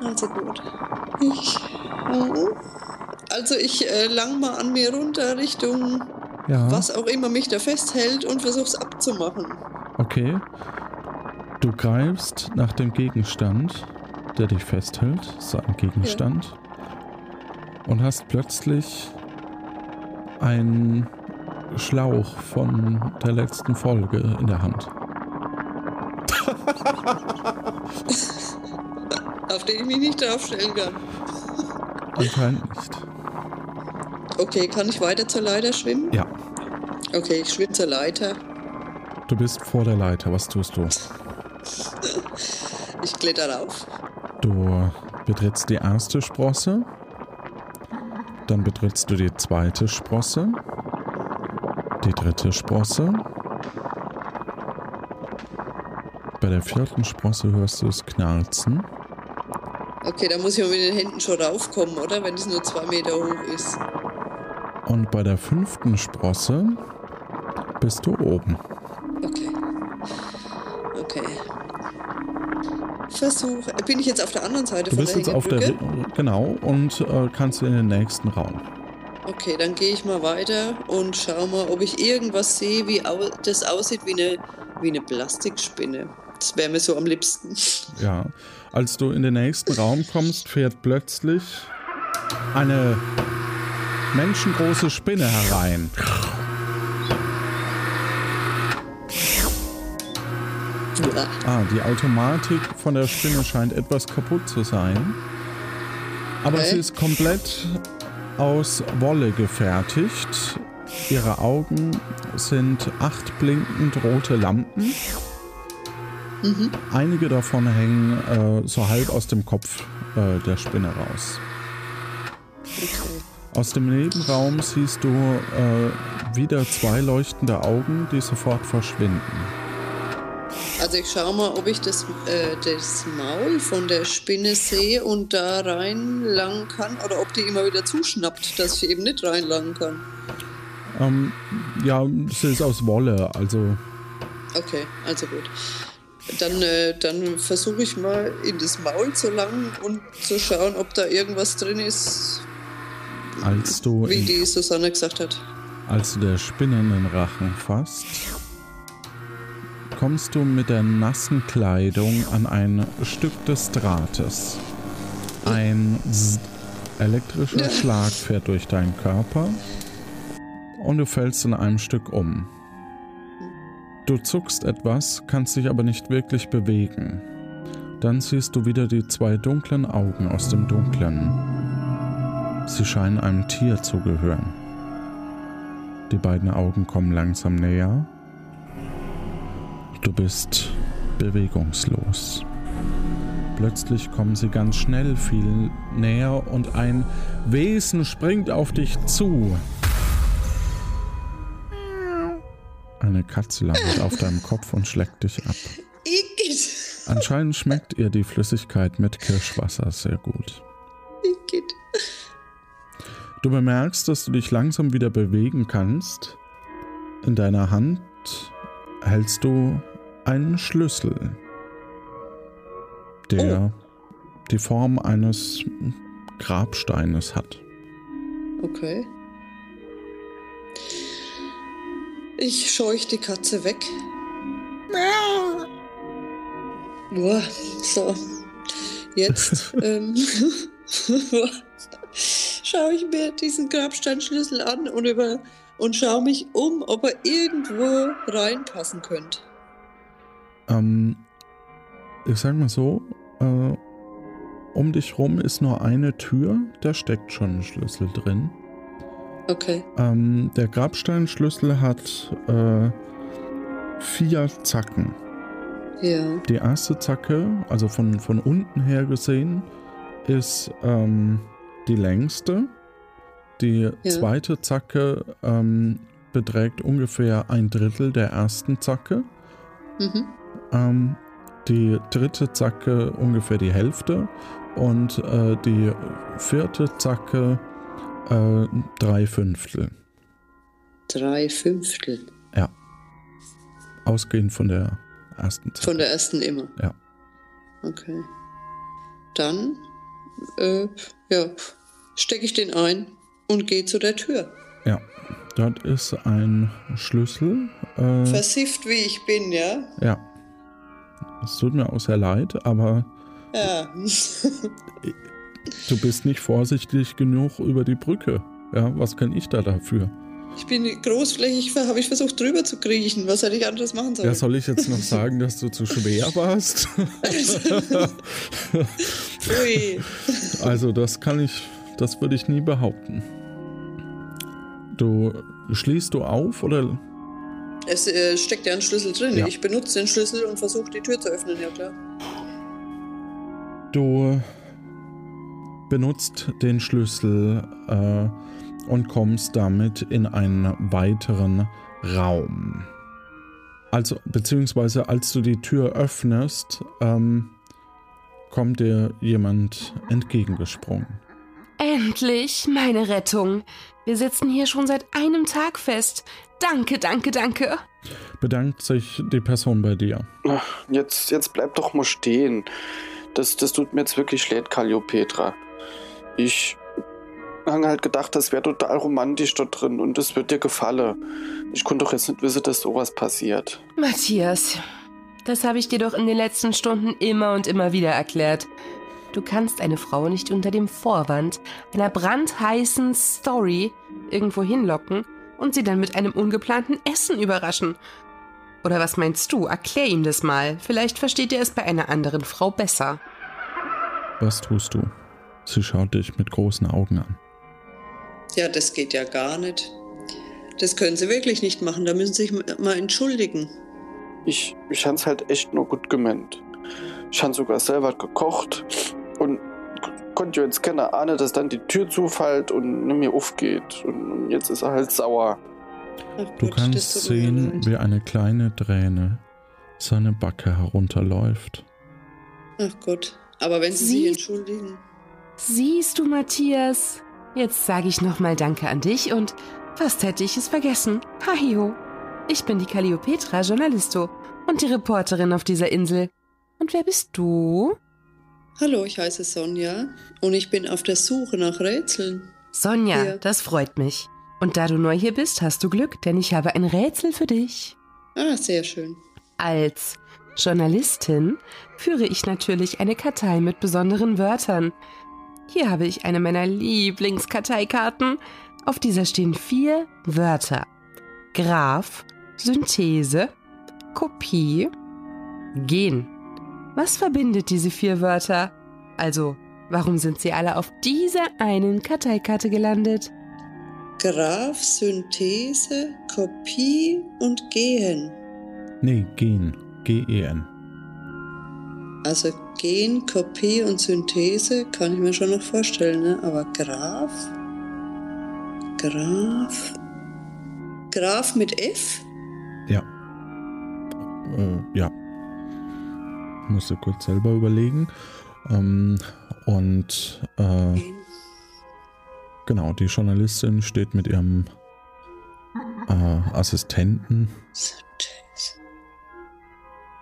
Also gut. Ich. Also ich äh, lang mal an mir runter Richtung Ja, was auch immer mich da festhält und versuch's abzumachen. okay. Du greifst nach dem Gegenstand, der dich festhält. Ist ein Gegenstand. Und hast plötzlich einen Schlauch von der letzten Folge in der Hand. Auf den ich mich nicht draufstellen kann. Anscheinend nicht. Okay, kann ich weiter zur Leiter schwimmen? Ja, Okay, ich schwimme zur Leiter. du bist vor der Leiter. Was tust du? Ich kletter rauf. Du betrittst die erste Sprosse. Dann betrittst du die zweite Sprosse. Die dritte Sprosse. Bei der vierten Sprosse hörst du es knarzen. Okay, da muss ich mal mit den Händen schon raufkommen, oder? Wenn es nur zwei Meter hoch ist. Und bei der fünften Sprosse bist du oben. Okay. Okay. Versuch. Bin ich jetzt auf der anderen Seite Du von bist der jetzt auf der... Genau, und äh, kannst in den nächsten Raum. Okay, dann gehe ich mal weiter und schau mal, ob ich irgendwas sehe, wie au das aussieht wie eine, wie eine Plastikspinne. Das wäre mir so am liebsten. Ja. Als du in den nächsten Raum kommst, fährt plötzlich eine menschengroße Spinne herein. Ah, die Automatik von der Spinne scheint etwas kaputt zu sein. Aber Okay. sie ist komplett aus Wolle gefertigt. Ihre Augen sind acht blinkend rote Lampen. Einige davon hängen äh, so halb aus dem Kopf äh, der Spinne raus. Aus dem Nebenraum siehst du äh, wieder zwei leuchtende Augen, die sofort verschwinden. Also ich schau mal, ob ich das, äh, das Maul von der Spinne sehe und da reinlangen kann oder ob die immer wieder zuschnappt, dass ich eben nicht reinlangen kann. Ähm, ja, sie ist aus Wolle, also Okay, also gut. Dann, äh, dann versuche ich mal in das Maul zu langen und zu schauen, ob da irgendwas drin ist, als du, wie die Susanne gesagt hat. als du der Spinne in den Rachen fasst, kommst du mit der nassen Kleidung an ein Stück des Drahtes. Ein elektrischer Schlag fährt durch deinen Körper und du fällst in einem Stück um. Du zuckst etwas, kannst dich aber nicht wirklich bewegen. Dann siehst du wieder die zwei dunklen Augen aus dem Dunklen. Sie scheinen einem Tier zu gehören. Die beiden Augen kommen langsam näher. Du bist bewegungslos. Plötzlich kommen sie ganz schnell viel näher und ein Wesen springt auf dich zu. Eine Katze landet auf deinem Kopf und schlägt dich ab. Anscheinend schmeckt ihr die Flüssigkeit mit Kirschwasser sehr gut. Du bemerkst, dass du dich langsam wieder bewegen kannst. In deiner Hand hältst du einen Schlüssel, der die Form eines Grabsteines hat. Okay. Ich scheuch die Katze weg. Boah, so. Jetzt ähm, schaue ich mir diesen Grabsteinschlüssel an und, über, und schaue mich um, ob er irgendwo reinpassen könnte. Ähm, ich sag mal so, äh, um dich rum ist nur eine Tür, da steckt schon ein Schlüssel drin. Okay. Ähm, der Grabsteinschlüssel hat äh, vier Zacken. Ja. Die erste Zacke, also von, von unten her gesehen, ist ähm, die längste. Die Ja. zweite Zacke ähm, beträgt ungefähr ein Drittel der ersten Zacke. Mhm. Ähm, die dritte Zacke ungefähr die Hälfte und äh, die vierte Zacke äh, drei Fünftel. Drei Fünftel. Ausgehend von der ersten Zacke. Von der ersten immer. Ja. Okay. Dann, äh, ja, stecke ich den ein und gehe zu der Tür. Ja, dort ist ein Schlüssel. Äh, Versifft wie ich bin, ja? ja. Es tut mir auch sehr leid, aber Ja. du bist nicht vorsichtig genug über die Brücke. Ja, was kann ich da dafür? Ich bin großflächig, habe ich versucht drüber zu kriechen. Was hätte ich anderes machen sollen? Ja, soll ich jetzt noch sagen, dass du zu schwer warst? Ui. Also das kann ich, das würde ich nie behaupten. Du schließt du auf oder Es äh, steckt ja ein Schlüssel drin. Ja. Ich benutze den Schlüssel und versuche die Tür zu öffnen, ja klar. du benutzt den Schlüssel äh, und kommst damit in einen weiteren Raum. Also, beziehungsweise als du die Tür öffnest, ähm, kommt dir jemand entgegengesprungen. Endlich, meine Rettung. Wir sitzen hier schon seit einem Tag fest. Danke, danke, danke. Bedankt sich die Person bei dir. Ach, Jetzt, jetzt bleib doch mal stehen. Das, das tut mir jetzt wirklich leid, Calliopetra. Ich habe halt gedacht, das wäre total romantisch dort drin und das wird dir gefallen. Ich konnte doch jetzt nicht wissen, dass sowas passiert. Matthias, das habe ich dir doch in den letzten Stunden immer und immer wieder erklärt. Du kannst eine Frau nicht unter dem Vorwand einer brandheißen Story irgendwo hinlocken und sie dann mit einem ungeplanten Essen überraschen. Oder was meinst du? Erklär ihm das mal. Vielleicht versteht er es bei einer anderen Frau besser. Was tust du? Sie schaut dich mit großen Augen an. Ja, das geht ja gar nicht. Das können sie wirklich nicht machen. Da müssen sie sich mal entschuldigen. Ich, ich habe es halt echt nur gut gemeint. Ich habe sogar selber gekocht und konnte jetzt keine ahnen, dass dann die Tür zufällt und mir aufgeht. Und, jetzt ist er halt sauer. Du kannst sehen, wie eine kleine Träne seine Backe herunterläuft. Ach Gott. Aber wenn sie sich entschuldigen. Siehst du, Matthias? Jetzt sage ich nochmal Danke an dich und fast hätte ich es vergessen. Hahiho. Ich bin die Calliopetra Journalisto und die Reporterin auf dieser Insel. Und wer bist du? Hallo, ich heiße Sonja und ich bin auf der Suche nach Rätseln. Sonja, Ja. das freut mich. Und da du neu hier bist, hast du Glück, denn ich habe ein Rätsel für dich. Ah, sehr schön. Als Journalistin führe ich natürlich eine Kartei mit besonderen Wörtern. Hier habe ich eine meiner Lieblingskarteikarten. Auf dieser stehen vier Wörter. Graph, Synthese, Kopie, Gen. Was verbindet diese vier Wörter? Also, warum sind sie alle auf dieser einen Karteikarte gelandet? Graph, Synthese, Kopie und Gehen. Nee, Gen. G-E-N. Also Gen, Kopie und Synthese kann ich mir schon noch vorstellen, ne? aber Graph? Graph? Graph mit F? Ja. Äh, ja. Musste kurz selber überlegen. Ähm, und äh, Gen. genau, die Journalistin steht mit ihrem äh, Assistenten.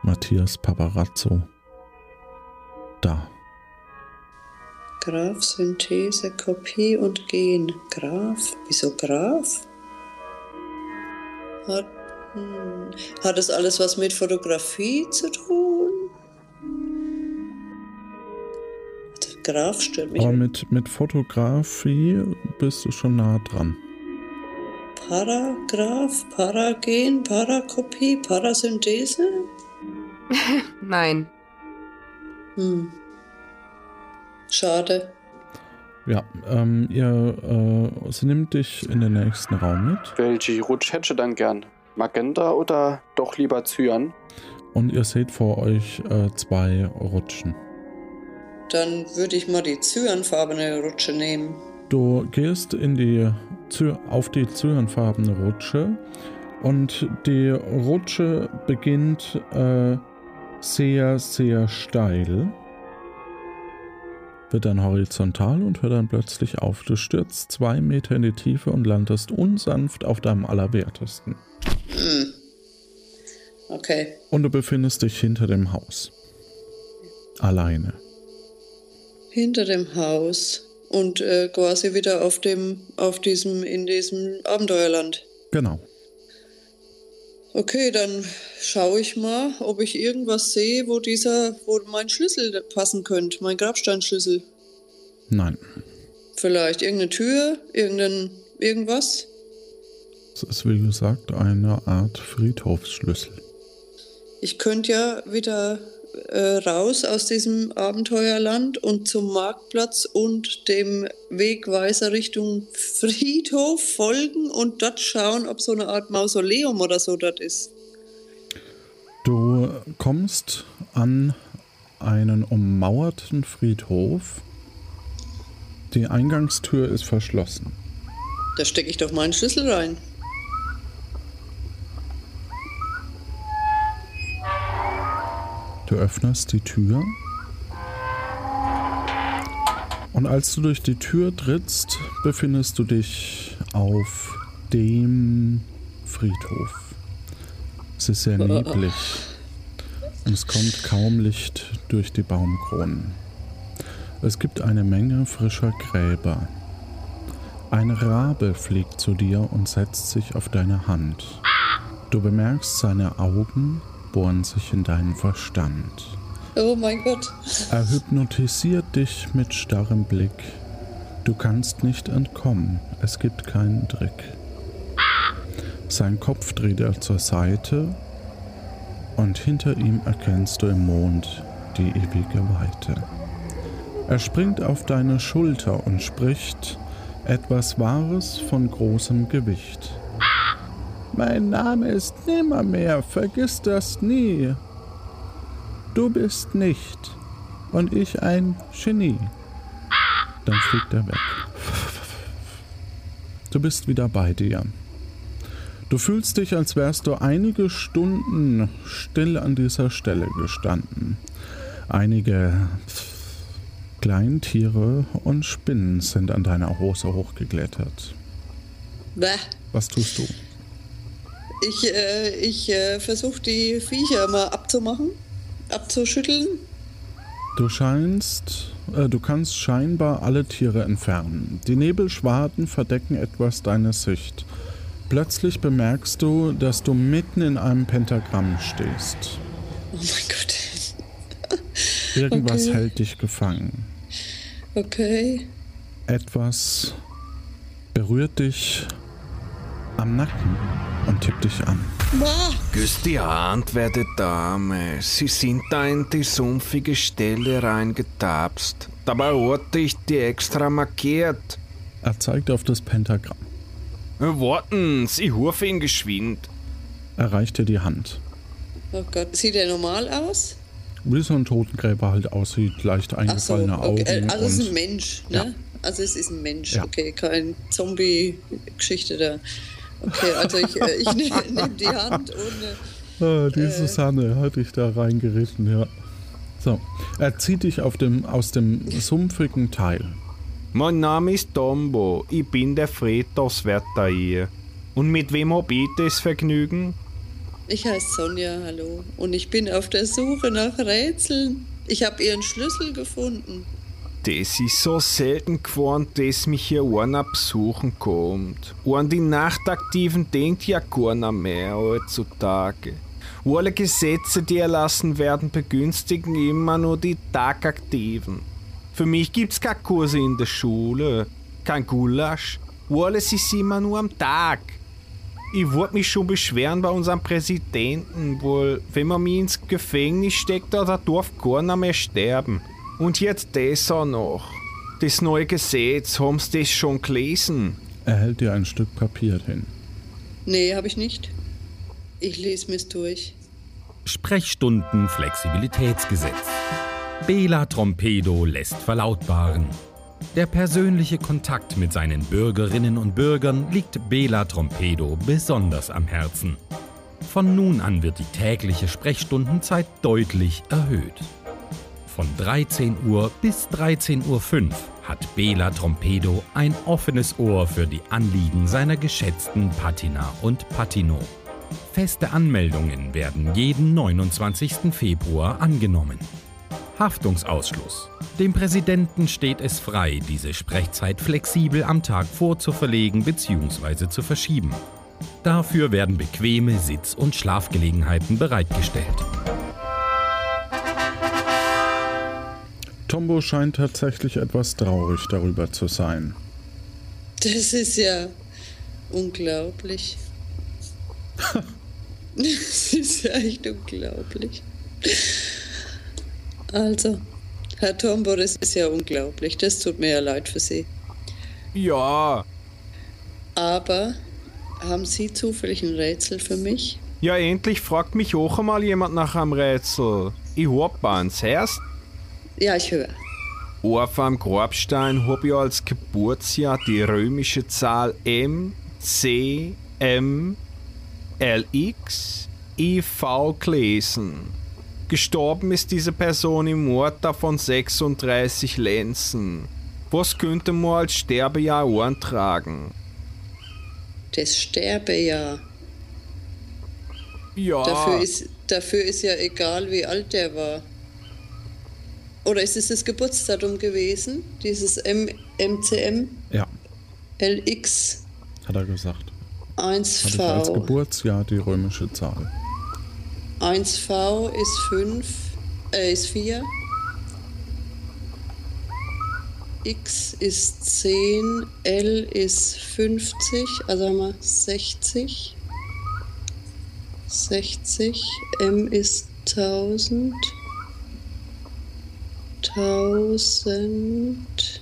Matthias Paparazzo da. Graph, Synthese, Kopie und Gen. Graph? Wieso Graph? Hat, hm, hat das alles was mit Fotografie zu tun? Graf stört mich. Aber mit, mit Fotografie bist du schon nah dran. Paragraph, Paragen, Parakopie, Parasynthese? Nein. Hm. Schade. Ja, ähm, ihr, äh, sie nimmt dich in den nächsten Raum mit Welche Rutsch hätte ich dann gern? Magenta oder doch lieber Cyan? und ihr seht vor euch äh, zwei Rutschen. Dann würde ich mal die zyanfarbene Rutsche nehmen. Du gehst in die, auf die zyanfarbene Rutsche und die Rutsche beginnt äh, sehr, sehr steil, wird dann horizontal und hört dann plötzlich auf. Du stürzt zwei Meter in die Tiefe und landest unsanft auf deinem Allerwertesten. Hm. Okay. Und du befindest dich hinter dem Haus. Alleine. Hinter dem Haus und äh, quasi wieder auf dem, auf diesem, in diesem Abenteuerland. Genau. Okay, dann schaue ich mal, ob ich irgendwas sehe, wo dieser, wo mein Schlüssel passen könnte, mein Grabsteinschlüssel. Nein. Vielleicht irgendeine Tür, irgendein, irgendwas. Es ist wie gesagt eine Art Friedhofsschlüssel. Ich könnte ja wieder äh, raus aus diesem Abenteuerland und zum Marktplatz und dem Wegweiser Richtung Friedhof folgen und dort schauen, ob so eine Art Mausoleum oder so dort ist. Du kommst an einen ummauerten Friedhof. Die Eingangstür ist verschlossen. Da stecke ich doch meinen Schlüssel rein. Du öffnest die Tür. Und als du durch die Tür trittst, befindest du dich auf dem Friedhof. Es ist sehr neblig und es kommt kaum Licht durch die Baumkronen. Es gibt eine Menge frischer Gräber. Ein Rabe fliegt zu dir und setzt sich auf deine Hand. Du bemerkst, seine Augen bohren sich in deinen Verstand. Oh mein Gott. Er hypnotisiert dich mit starrem Blick. Du kannst nicht entkommen. Es gibt keinen Trick. Sein Kopf dreht er zur Seite und hinter ihm erkennst du im Mond die ewige Weite. Er springt auf deine Schulter und spricht etwas Wahres von großem Gewicht. Mein Name ist Nimmermehr, vergiss das nie. Du bist nicht und ich ein Genie. Dann fliegt er weg. Du bist wieder bei dir. Du fühlst dich, als wärst du einige Stunden still an dieser Stelle gestanden. Einige Kleintiere und Spinnen sind an deiner Hose hochgeklettert. Bäh. Was tust du? Ich, äh, ich äh, versuche die Viecher mal abzumachen, abzuschütteln. Du scheinst, äh, du kannst scheinbar alle Tiere entfernen. Die Nebelschwaden verdecken etwas deine Sicht. Plötzlich bemerkst du, dass du mitten in einem Pentagramm stehst. Oh mein Gott. Irgendwas Okay. hält dich gefangen. Okay. Etwas berührt dich am Nacken und tippt dich an. Die Hand, werte Dame. Sie sind da in die sumpfige Stelle reingetapst. Dabei hatte ich die extra markiert. Er zeigt auf das Pentagramm. Äh, Warten, ich rufe ihn geschwind. Er reicht dir die Hand. Oh Gott. Sieht er normal aus? Wie so ein Totengräber halt aussieht, leicht Ach so. eingefallene Okay. Augen. Also es ist ein Mensch, ne? Ja. Also es ist ein Mensch, Ja. okay. Kein Zombie-Geschichte da. Okay, also ich, äh, ich nehme nehm die Hand und... Äh, Ah, die Äh. Susanne hat dich da reingeritten, ja. So, er zieht dich auf dem, aus dem sumpfigen Teil. Mein Name ist Tombo. Ich bin der Friedhofswärter hier. Und mit wem hab ich das Vergnügen? Ich heiße Sonja, hallo. Und ich bin auf der Suche nach Rätseln. Ich habe ihren Schlüssel gefunden. Das ist so selten geworden, dass mich hier einer besuchen kommt. An die Nachtaktiven denkt ja keiner mehr heutzutage. Alle Gesetze, die erlassen werden, begünstigen immer nur die Tagaktiven. Für mich gibt's keine Kurse in der Schule, kein Gulasch. Alles ist immer nur am Tag. Ich wollte mich schon beschweren bei unserem Präsidenten, wohl, wenn man mich ins Gefängnis steckt, da darf nicht mehr sterben. Und jetzt das auch noch. Das neue Gesetz, haben Sie das schon gelesen? Er hält dir ein Stück Papier hin. Nee, habe ich nicht. Ich lese mir's durch. Sprechstunden Flexibilitätsgesetz. Bela Trompedo lässt verlautbaren. Der persönliche Kontakt mit seinen Bürgerinnen und Bürgern liegt Bela Trompedo besonders am Herzen. Von nun an wird die tägliche Sprechstundenzeit deutlich erhöht. Von 13 Uhr bis 13.05 Uhr hat Bela Trompedo ein offenes Ohr für die Anliegen seiner geschätzten Patina und Patino. Feste Anmeldungen werden jeden 29. Februar angenommen. Haftungsausschluss. Dem Präsidenten steht es frei, diese Sprechzeit flexibel am Tag vorzuverlegen bzw. zu verschieben. Dafür werden bequeme Sitz- und Schlafgelegenheiten bereitgestellt. Tombo scheint tatsächlich etwas traurig darüber zu sein. Das ist ja unglaublich. das ist ja echt unglaublich. Also, Herr Tombo, das ist ja unglaublich. Das tut mir ja leid für Sie. Ja. Aber haben Sie zufällig ein Rätsel für mich? Ja, endlich fragt mich auch einmal jemand nach einem Rätsel. Ich hab eins. Hörst? Ja, ich höre. Auf am Grabstein hab ich als Geburtsjahr die römische Zahl M, C, M, L, X, I, V gelesen. Gestorben ist diese Person im Mord von 36 Lenzen. Was könnte man als Sterbejahr antragen? Das Sterbejahr. Ja. Dafür ist, dafür ist ja egal, wie alt der war. Oder ist es das Geburtsdatum gewesen? Dieses M MCM? Ja. LX Hat er gesagt. 1V. Hatte ich als Geburtsjahr die römische Zahl. 1V ist 5, äh, ist 4. X ist 10, L ist 50, also haben wir 60. 60, M ist 1000. 1000.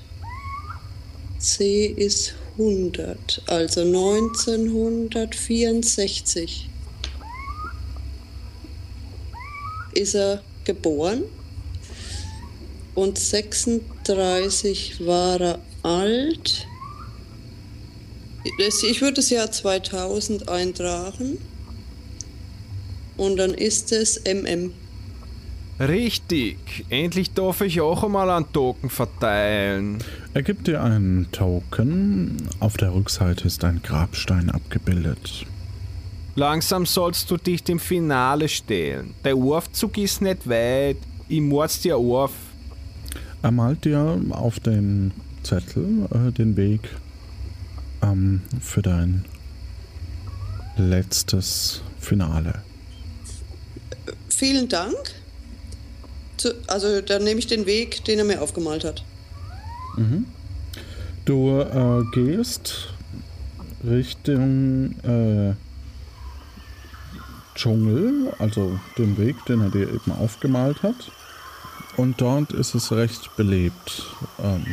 C ist 100, also 1964 ist er geboren und 36 war er alt. Ich würde das Jahr 2000 eintragen und dann ist es MM. Richtig. Endlich darf ich auch einmal einen Token verteilen. Er gibt dir einen Token. Auf der Rückseite ist ein Grabstein abgebildet. Langsam sollst du dich dem Finale stellen. Der Aufzug ist nicht weit. Ich mord's dir auf. Er malt dir auf den Zettel äh, den Weg ähm, für dein letztes Finale. Vielen Dank. Zu, also dann nehme ich den Weg, den er mir aufgemalt hat. Du äh, gehst Richtung äh, Dschungel, also den Weg, den er dir eben aufgemalt hat. Und dort ist es recht belebt. Ähm,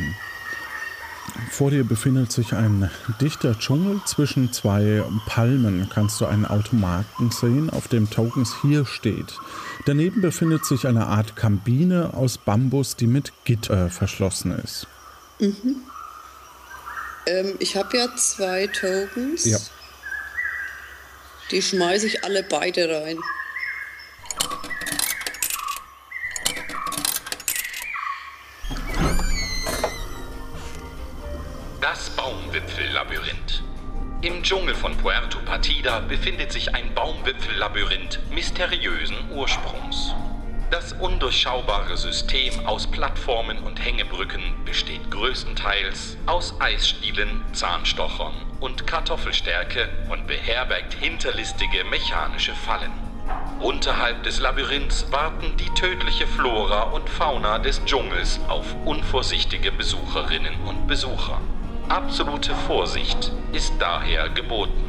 vor dir befindet sich ein dichter Dschungel. Zwischen zwei Palmen kannst du einen Automaten sehen, auf dem Tokens hier steht. Daneben befindet sich eine Art Kabine aus Bambus, die mit Gitter verschlossen ist. Ähm, ich habe ja zwei Tokens. Ja. Die schmeiße ich alle beide rein. Dschungel von Puerto Partida befindet sich ein Baumwipfellabyrinth mysteriösen Ursprungs. Das undurchschaubare System aus Plattformen und Hängebrücken besteht größtenteils aus Eisstielen, Zahnstochern und Kartoffelstärke und beherbergt hinterlistige mechanische Fallen. Unterhalb des Labyrinths warten die tödliche Flora und Fauna des Dschungels auf unvorsichtige Besucherinnen und Besucher. Absolute Vorsicht ist daher geboten.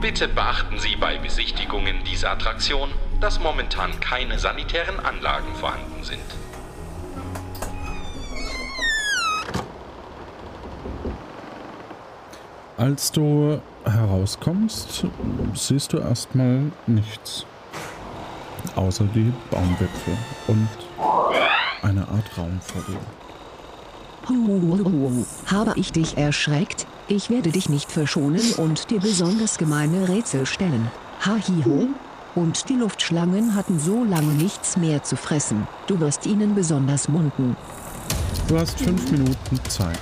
Bitte beachten Sie bei Besichtigungen dieser Attraktion, dass momentan keine sanitären Anlagen vorhanden sind. Als du herauskommst, siehst du erstmal nichts. Außer die Baumwipfel und eine Art Raum vor dir. Habe ich dich erschreckt? Ich werde dich nicht verschonen und dir besonders gemeine Rätsel stellen. Ha hi ho. Und die Luftschlangen hatten so lange nichts mehr zu fressen. Du wirst ihnen besonders munden. Du hast fünf Minuten Zeit.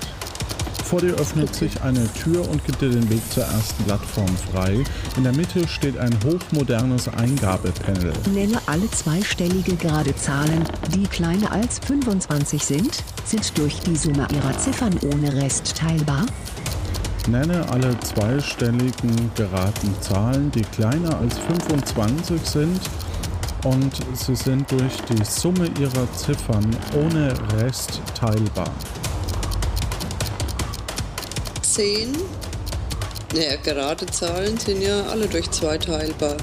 Vor dir öffnet sich eine Tür und gibt dir den Weg zur ersten Plattform frei. In der Mitte steht ein hochmodernes Eingabepanel. Nenne alle zweistellige gerade Zahlen, die kleiner als 25 sind, sind durch die Summe ihrer Ziffern ohne Rest teilbar. Nenne alle zweistelligen geraden Zahlen, die kleiner als 25 sind und sie sind durch die Summe ihrer Ziffern ohne Rest teilbar. 10. Naja, gerade Zahlen sind ja alle durch 2 teilbar.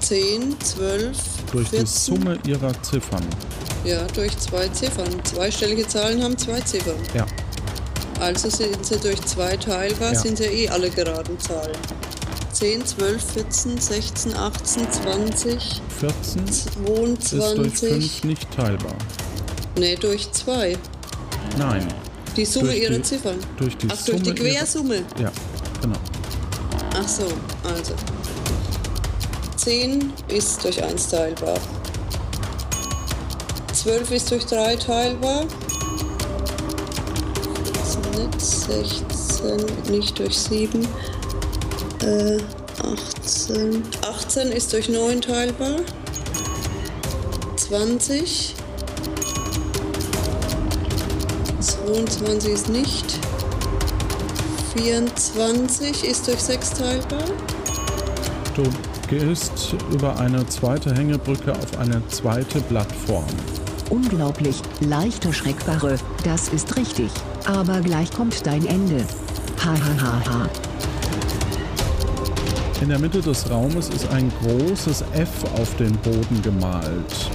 10, 12, Durch 14. die Summe ihrer Ziffern. Ja, durch zwei Ziffern. Zweistellige Zahlen haben zwei Ziffern. Ja. Also sind sie durch zwei teilbar, Ja. sind ja eh alle geraden Zahlen. 10, 12, 14, 16, 18, 20, 14 ist durch 22. 5 nicht teilbar. Nee, durch zwei. Nein. Die Summe ihrer die- Ziffern. Durch die Ach, Summe durch die ihrer- Quersumme. Ja, genau. Ach so, also. 10 ist durch 1 teilbar. 12 ist durch 3 teilbar. 16 nicht durch 7. Äh, 18. 18 ist durch 9 teilbar. 20. 22 ist nicht. 24 ist durch 6 teilbar. Du gehst über eine zweite Hängebrücke auf eine zweite Plattform. Unglaublich, leicht erschreckbare, das ist richtig. Aber gleich kommt dein Ende. Ha ha ha ha. In der Mitte des Raumes ist ein großes F auf den Boden gemalt.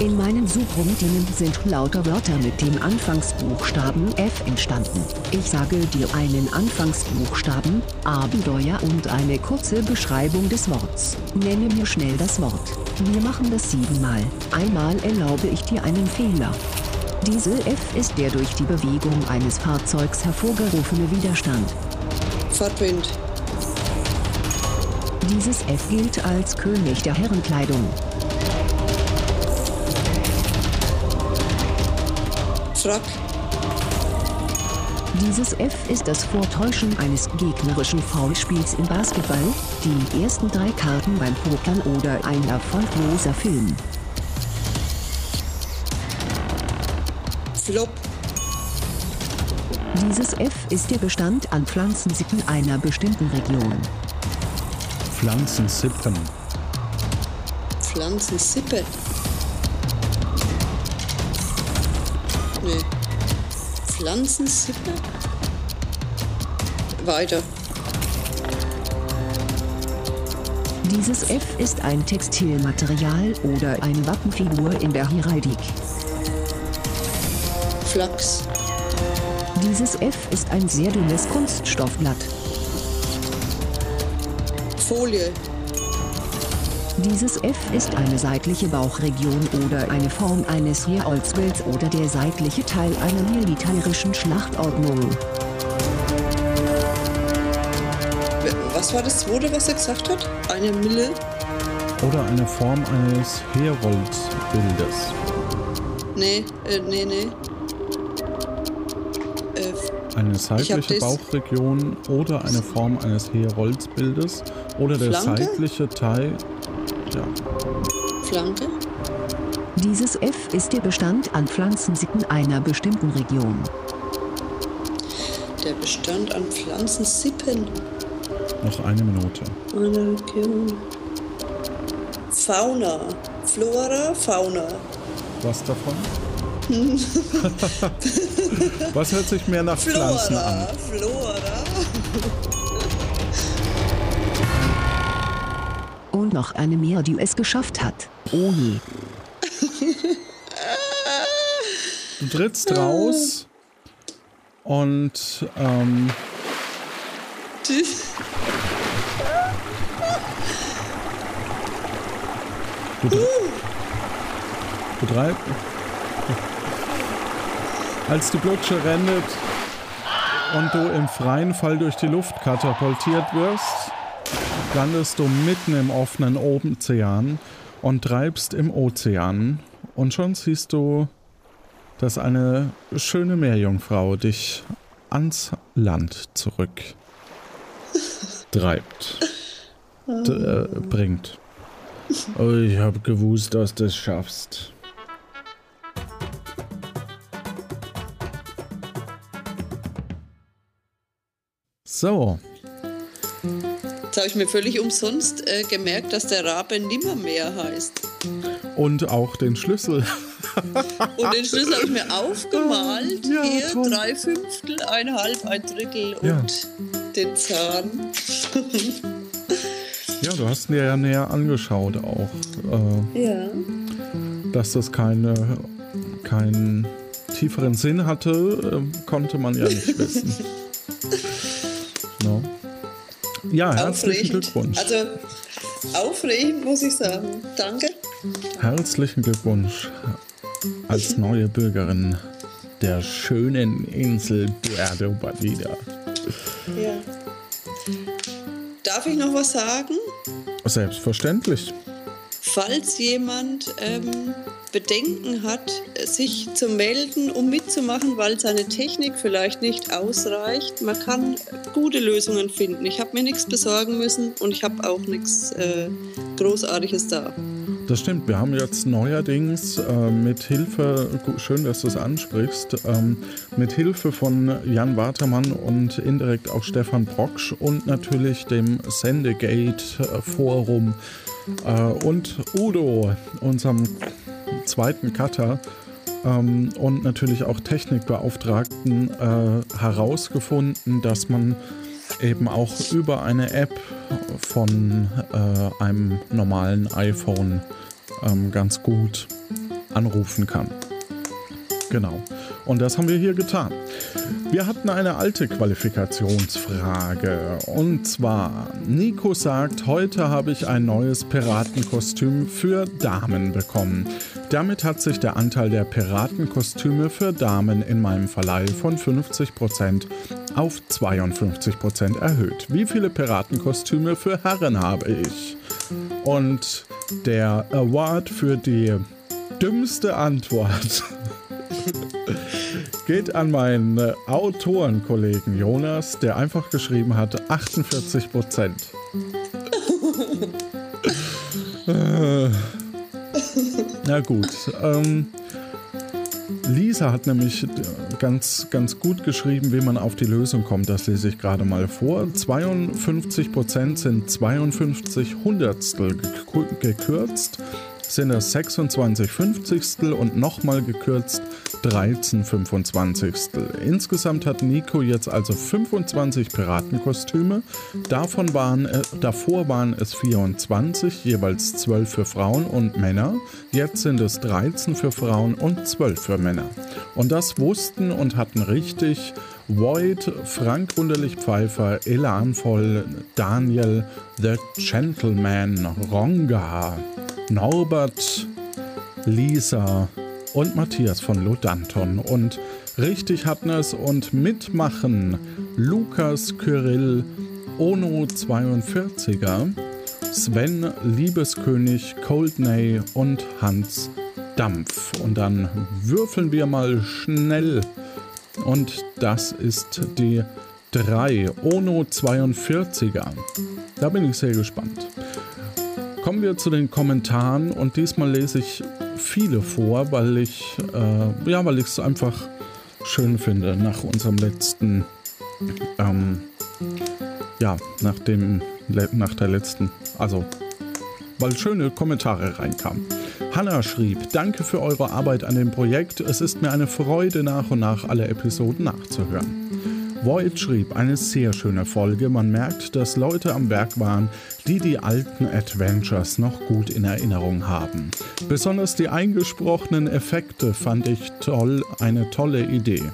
In meinen Suchroutinen sind lauter Wörter mit dem Anfangsbuchstaben F entstanden. Ich sage dir einen Anfangsbuchstaben, Abenteuer und eine kurze Beschreibung des Worts. Nenne mir schnell das Wort. Wir machen das siebenmal. Einmal erlaube ich dir einen Fehler. Diese F ist der durch die Bewegung eines Fahrzeugs hervorgerufene Widerstand. Fahrtwind. Dieses F gilt als König der Herrenkleidung. Frack. Dieses F ist das Vortäuschen eines gegnerischen Foulspiels im Basketball, die ersten drei Karten beim Pokern oder ein erfolgloser Film. Flop. Dieses F ist der Bestand an Pflanzensitten einer bestimmten Region. Pflanzensippen. Pflanzensippe. Nee. Pflanzensippe? Weiter. Dieses F ist ein Textilmaterial oder eine Wappenfigur in der Heraldik. Flachs. Dieses F ist ein sehr dünnes Kunststoffblatt. Folie. Dieses F ist eine seitliche Bauchregion oder eine Form eines Heerolzbilds oder der seitliche Teil einer militärischen Schlachtordnung. Was war das zweite, was er gesagt hat? Eine Mille? Oder eine Form eines Heroldsbildes. Nee, äh, nee, nee. Äh, Eine seitliche Bauchregion oder eine Form eines Heroldsbildes oder der Flanke? seitliche Teil. Ja, Flanke? Dieses F ist der Bestand an Pflanzensitten einer bestimmten Region. Der Bestand an Pflanzensippen noch eine Minute. einer Region. Fauna. Flora, Fauna. Was davon? Was hört sich mehr nach Pflanzen an? Flora. Noch eine mehr, die es geschafft hat. Oh je. Du trittst raus und ähm, du, du drei, als die Blutsche rendet und du im freien Fall durch die Luft katapultiert wirst, landest du mitten im offenen Ozean und treibst im Ozean. Und schon siehst du, dass eine schöne Meerjungfrau dich ans Land zurück treibt, äh, bringt. Oh, ich hab gewusst, dass du es schaffst. So, Jetzt habe ich mir völlig umsonst äh, gemerkt, dass der Rabe Nimmermehr heißt. und auch den Schlüssel. Und den Schlüssel habe ich mir aufgemalt. Ja, Hier toll. drei Fünftel, ein Halb, ein Drittel Ja. und den Zahn. Ja, du hast dir ja näher angeschaut auch, äh, Ja. dass das keine, keinen tieferen Sinn hatte, äh, konnte man ja nicht wissen. Ja, herzlichen. Glückwunsch. Also aufregend, muss ich sagen. Danke. Herzlichen Glückwunsch als neue Bürgerin der schönen Insel Puerto Badida. Ja. Darf ich noch was sagen? Selbstverständlich. Falls jemand ähm, Bedenken hat, sich zu melden, um mitzumachen, weil seine Technik vielleicht nicht ausreicht, man kann gute Lösungen finden. Ich habe mir nichts besorgen müssen und ich habe auch nichts äh, Großartiges da. Das stimmt. Wir haben jetzt neuerdings äh, mit Hilfe, schön, dass du es ansprichst, ähm, mit Hilfe von Jan Watermann und indirekt auch Stefan Brocksch und natürlich dem Sendegate-Forum äh, und Udo, unserem zweiten Cutter, ähm, und natürlich auch Technikbeauftragten äh, herausgefunden, dass man eben auch über eine App von äh, einem normalen iPhone ähm, ganz gut anrufen kann. Genau. Und das haben wir hier getan. Wir hatten eine alte Qualifikationsfrage. Und zwar, Nico sagt, heute habe ich ein neues Piratenkostüm für Damen bekommen. Damit hat sich der Anteil der Piratenkostüme für Damen in meinem Verleih von 50% auf 52% erhöht. Wie viele Piratenkostüme für Herren habe ich? Und der Award für die dümmste Antwort geht an meinen äh, Autorenkollegen Jonas, der einfach geschrieben hat 48 Prozent. Äh, Na gut. Ähm, Lisa hat nämlich äh, ganz, ganz gut geschrieben, wie man auf die Lösung kommt. Das lese ich gerade mal vor. 52 Prozent sind 52 Hundertstel gekü- gekürzt, sind es 26 Fünfzigstel und nochmal gekürzt 13 Fünfundzwanzigstel. Insgesamt hat Nico jetzt also 25 Piratenkostüme. Davon waren, äh, davor waren es 24, jeweils 12 für Frauen und Männer. Jetzt sind es 13 für Frauen und 12 für Männer. Und das wussten und hatten richtig Void, Frank Wunderlich-Pfeiffer, Elanvoll, Daniel, The Gentleman, Ronga, Norbert, Lisa und Matthias von Lodanton. Und richtig hatten es und mitmachen Lukas Kyrill, Ono 42er, Sven Liebeskönig, Coldney und Hans Dampf. Und dann würfeln wir mal schnell. Und das ist die 3, Ono 42er. Da bin ich sehr gespannt. Kommen wir zu den Kommentaren und diesmal lese ich viele vor, weil ich äh, ja, weil ich es einfach schön finde nach unserem letzten ähm, ja nach dem nach der letzten also weil schöne Kommentare reinkamen. Hanna schrieb, danke für eure Arbeit an dem Projekt. Es ist mir eine Freude, nach und nach alle Episoden nachzuhören. Void schrieb, eine sehr schöne Folge. Man merkt, dass Leute am Werk waren, die die alten Adventures noch gut in Erinnerung haben. Besonders die eingesprochenen Effekte fand ich toll, eine tolle Idee.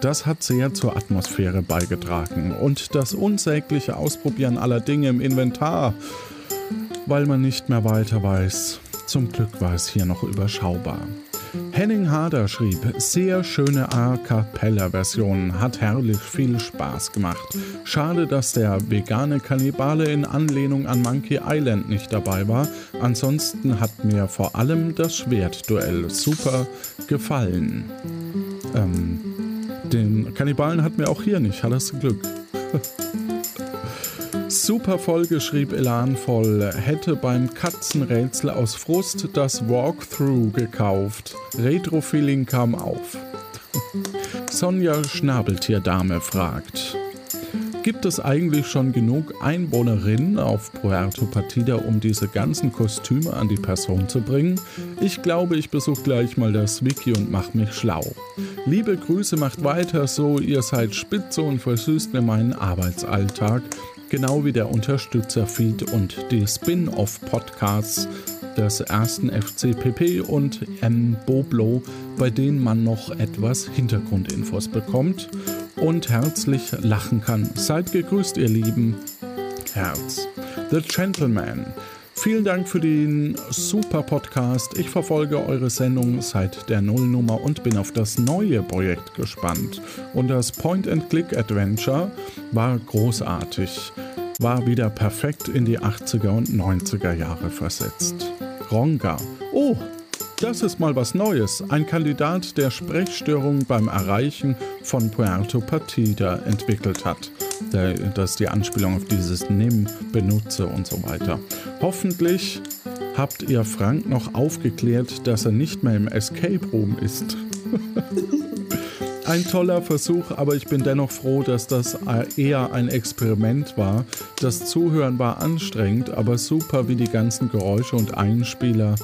Das hat sehr zur Atmosphäre beigetragen und das unsägliche Ausprobieren aller Dinge im Inventar, weil man nicht mehr weiter weiß. Zum Glück war es hier noch überschaubar. Henning Harder schrieb, sehr schöne A Cappella-Version, hat herrlich viel Spaß gemacht. Schade, dass der vegane Kannibale in Anlehnung an Monkey Island nicht dabei war. Ansonsten hat mir vor allem das Schwertduell super gefallen. Ähm, den Kannibalen hat mir auch hier nicht, hat das Glück. Super Folge, schrieb Elanvoll, hätte beim Katzenrätsel aus Frust das Walkthrough gekauft. Retro-Feeling kam auf. Sonja Schnabeltierdame fragt, Gibt es eigentlich schon genug Einwohnerinnen auf Puerto Partida, um diese ganzen Kostüme an die Person zu bringen? Ich glaube, ich besuche gleich mal das Wiki und mache mich schlau. Liebe Grüße, macht weiter so, ihr seid spitze und versüßt mir meinen Arbeitsalltag genau wie der Unterstützerfeed und die Spin-off-Podcasts des ersten FCPP und M Boblo, bei denen man noch etwas Hintergrundinfos bekommt und herzlich lachen kann. Seid gegrüßt, ihr Lieben. Herz. The Gentleman. Vielen Dank für den super Podcast. Ich verfolge eure Sendung seit der Nullnummer und bin auf das neue Projekt gespannt. Und das Point-and-Click-Adventure war großartig. War wieder perfekt in die 80er und 90er Jahre versetzt. Ronga. Oh, das ist mal was Neues. Ein Kandidat, der Sprechstörungen beim Erreichen von Puerto Partida entwickelt hat. Der, das ist die Anspielung auf dieses Nimm, benutze und so weiter. Hoffentlich habt ihr Frank noch aufgeklärt, dass er nicht mehr im Escape Room ist. ein toller Versuch, aber ich bin dennoch froh, dass das eher ein Experiment war. Das Zuhören war anstrengend, aber super, wie die ganzen Geräusche und Einspieler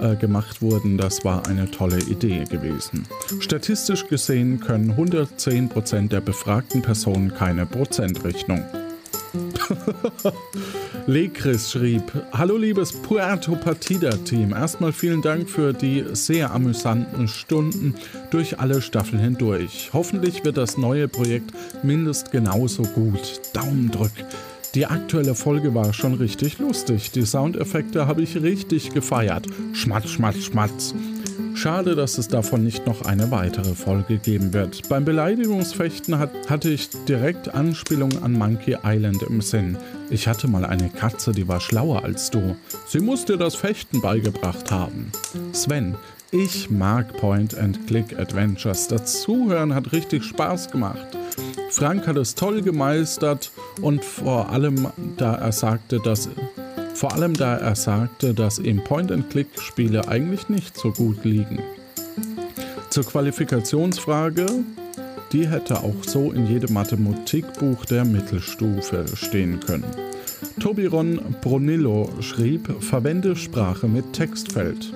äh, gemacht wurden. Das war eine tolle Idee gewesen. Statistisch gesehen können 110% der befragten Personen keine Prozentrechnung. Lekris schrieb: Hallo liebes Puerto Partida Team. Erstmal vielen Dank für die sehr amüsanten Stunden durch alle Staffeln hindurch. Hoffentlich wird das neue Projekt mindestens genauso gut. Daumen drück. Die aktuelle Folge war schon richtig lustig. Die Soundeffekte habe ich richtig gefeiert. Schmatz, schmatz, schmatz. Schade, dass es davon nicht noch eine weitere Folge geben wird. Beim Beleidigungsfechten hat, hatte ich direkt Anspielung an Monkey Island im Sinn. Ich hatte mal eine Katze, die war schlauer als du. Sie muss dir das Fechten beigebracht haben. Sven, ich mag Point-and-Click-Adventures. Das Zuhören hat richtig Spaß gemacht. Frank hat es toll gemeistert und vor allem, da er sagte, dass vor allem da er sagte, dass ihm Point-and-Click-Spiele eigentlich nicht so gut liegen. Zur Qualifikationsfrage, die hätte auch so in jedem Mathematikbuch der Mittelstufe stehen können. Tobiron Brunillo schrieb, verwende Sprache mit Textfeld.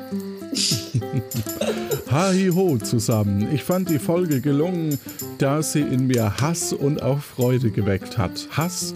Hi ho zusammen. Ich fand die Folge gelungen, da sie in mir Hass und auch Freude geweckt hat. Hass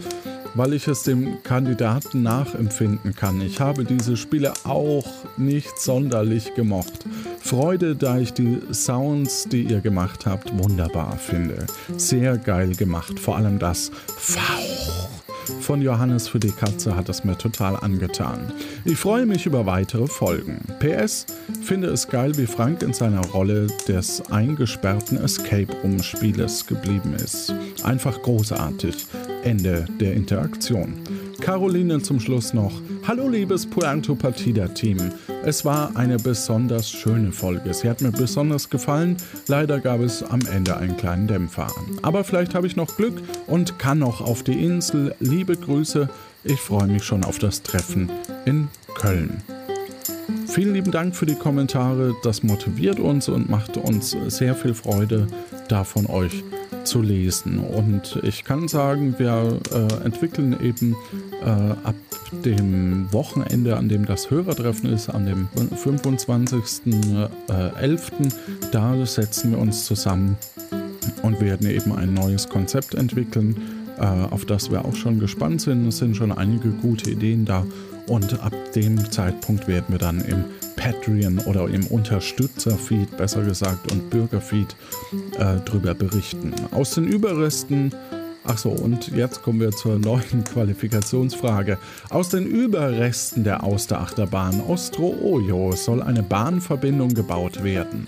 weil ich es dem Kandidaten nachempfinden kann. Ich habe diese Spiele auch nicht sonderlich gemocht. Freude, da ich die Sounds, die ihr gemacht habt, wunderbar finde. Sehr geil gemacht, vor allem das Fauch von Johannes für die Katze hat es mir total angetan. Ich freue mich über weitere Folgen. PS, finde es geil, wie Frank in seiner Rolle des eingesperrten Escape Room Spieles geblieben ist. Einfach großartig. Ende der Interaktion. Caroline zum Schluss noch. Hallo liebes Puerto Partida Team. Es war eine besonders schöne Folge. Sie hat mir besonders gefallen. Leider gab es am Ende einen kleinen Dämpfer. Aber vielleicht habe ich noch Glück und kann noch auf die Insel. Liebe Grüße. Ich freue mich schon auf das Treffen in Köln. Vielen lieben Dank für die Kommentare. Das motiviert uns und macht uns sehr viel Freude, da von euch zu lesen. Und ich kann sagen, wir äh, entwickeln eben äh, ab dem Wochenende, an dem das Hörertreffen ist, an dem 25.11., äh, da setzen wir uns zusammen und werden eben ein neues Konzept entwickeln, äh, auf das wir auch schon gespannt sind. Es sind schon einige gute Ideen da und ab dem Zeitpunkt werden wir dann im Patreon oder im Unterstützerfeed, besser gesagt, und Bürgerfeed äh, drüber berichten. Aus den Überresten Achso, und jetzt kommen wir zur neuen Qualifikationsfrage. Aus den Überresten der Austerachterbahn Ostro-Ojo soll eine Bahnverbindung gebaut werden.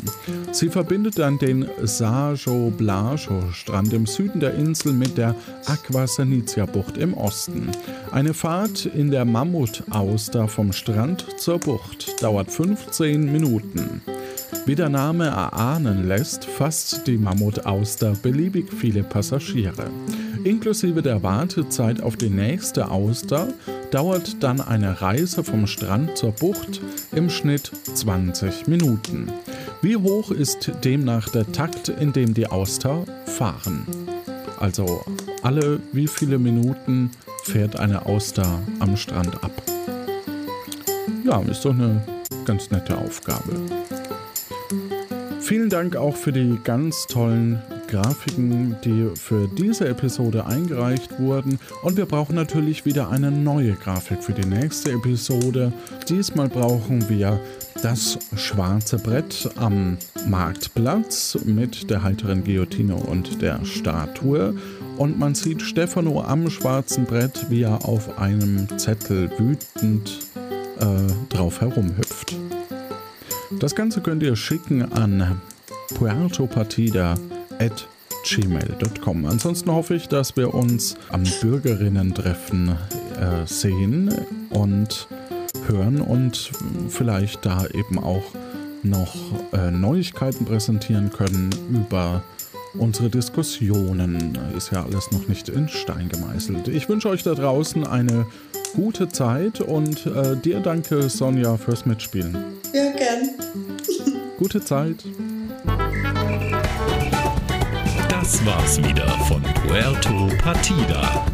Sie verbindet dann den Sajo-Blajo-Strand im Süden der Insel mit der Aqua Senicia-Bucht im Osten. Eine Fahrt in der Mammut-Auster vom Strand zur Bucht dauert 15 Minuten. Wie der Name erahnen lässt, fasst die Mammut-Auster beliebig viele Passagiere. Inklusive der Wartezeit auf die nächste Auster dauert dann eine Reise vom Strand zur Bucht im Schnitt 20 Minuten. Wie hoch ist demnach der Takt, in dem die Auster fahren? Also alle wie viele Minuten fährt eine Auster am Strand ab? Ja, ist doch eine ganz nette Aufgabe. Vielen Dank auch für die ganz tollen Grafiken, die für diese Episode eingereicht wurden. Und wir brauchen natürlich wieder eine neue Grafik für die nächste Episode. Diesmal brauchen wir das schwarze Brett am Marktplatz mit der heiteren Guillotine und der Statue. Und man sieht Stefano am schwarzen Brett, wie er auf einem Zettel wütend äh, drauf herumhüpft. Das Ganze könnt ihr schicken an puertopartida.gmail.com. Ansonsten hoffe ich, dass wir uns am Bürgerinnen-Treffen äh, sehen und hören und vielleicht da eben auch noch äh, Neuigkeiten präsentieren können über unsere Diskussionen. Ist ja alles noch nicht in Stein gemeißelt. Ich wünsche euch da draußen eine gute Zeit und äh, dir danke, Sonja, fürs Mitspielen. Ja, gern. Gute Zeit. Das war's wieder von Puerto Partida.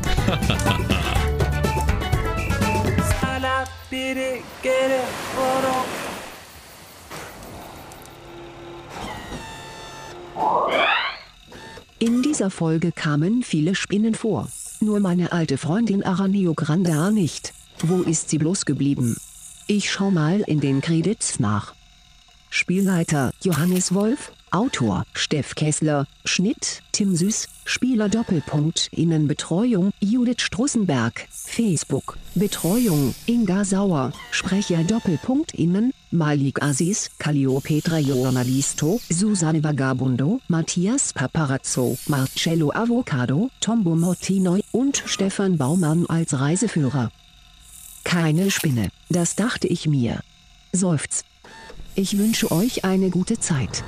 In dieser Folge kamen viele Spinnen vor. Nur meine alte Freundin Aranio Grandea nicht. Wo ist sie bloß geblieben? Ich schau mal in den Credits nach. Spielleiter Johannes Wolf, Autor Steff Kessler, Schnitt Tim Süß, Spieler Doppelpunkt Innenbetreuung Judith Strussenberg, Facebook, Betreuung Inga Sauer, Sprecher Doppelpunkt Innen, Malik Aziz, Calliopetra Journalisto, Susanne Vagabundo, Matthias Paparazzo, Marcello Avocado, Tombo Mortinoi und Stefan Baumann als Reiseführer. Keine Spinne, das dachte ich mir. Seufz. Ich wünsche euch eine gute Zeit.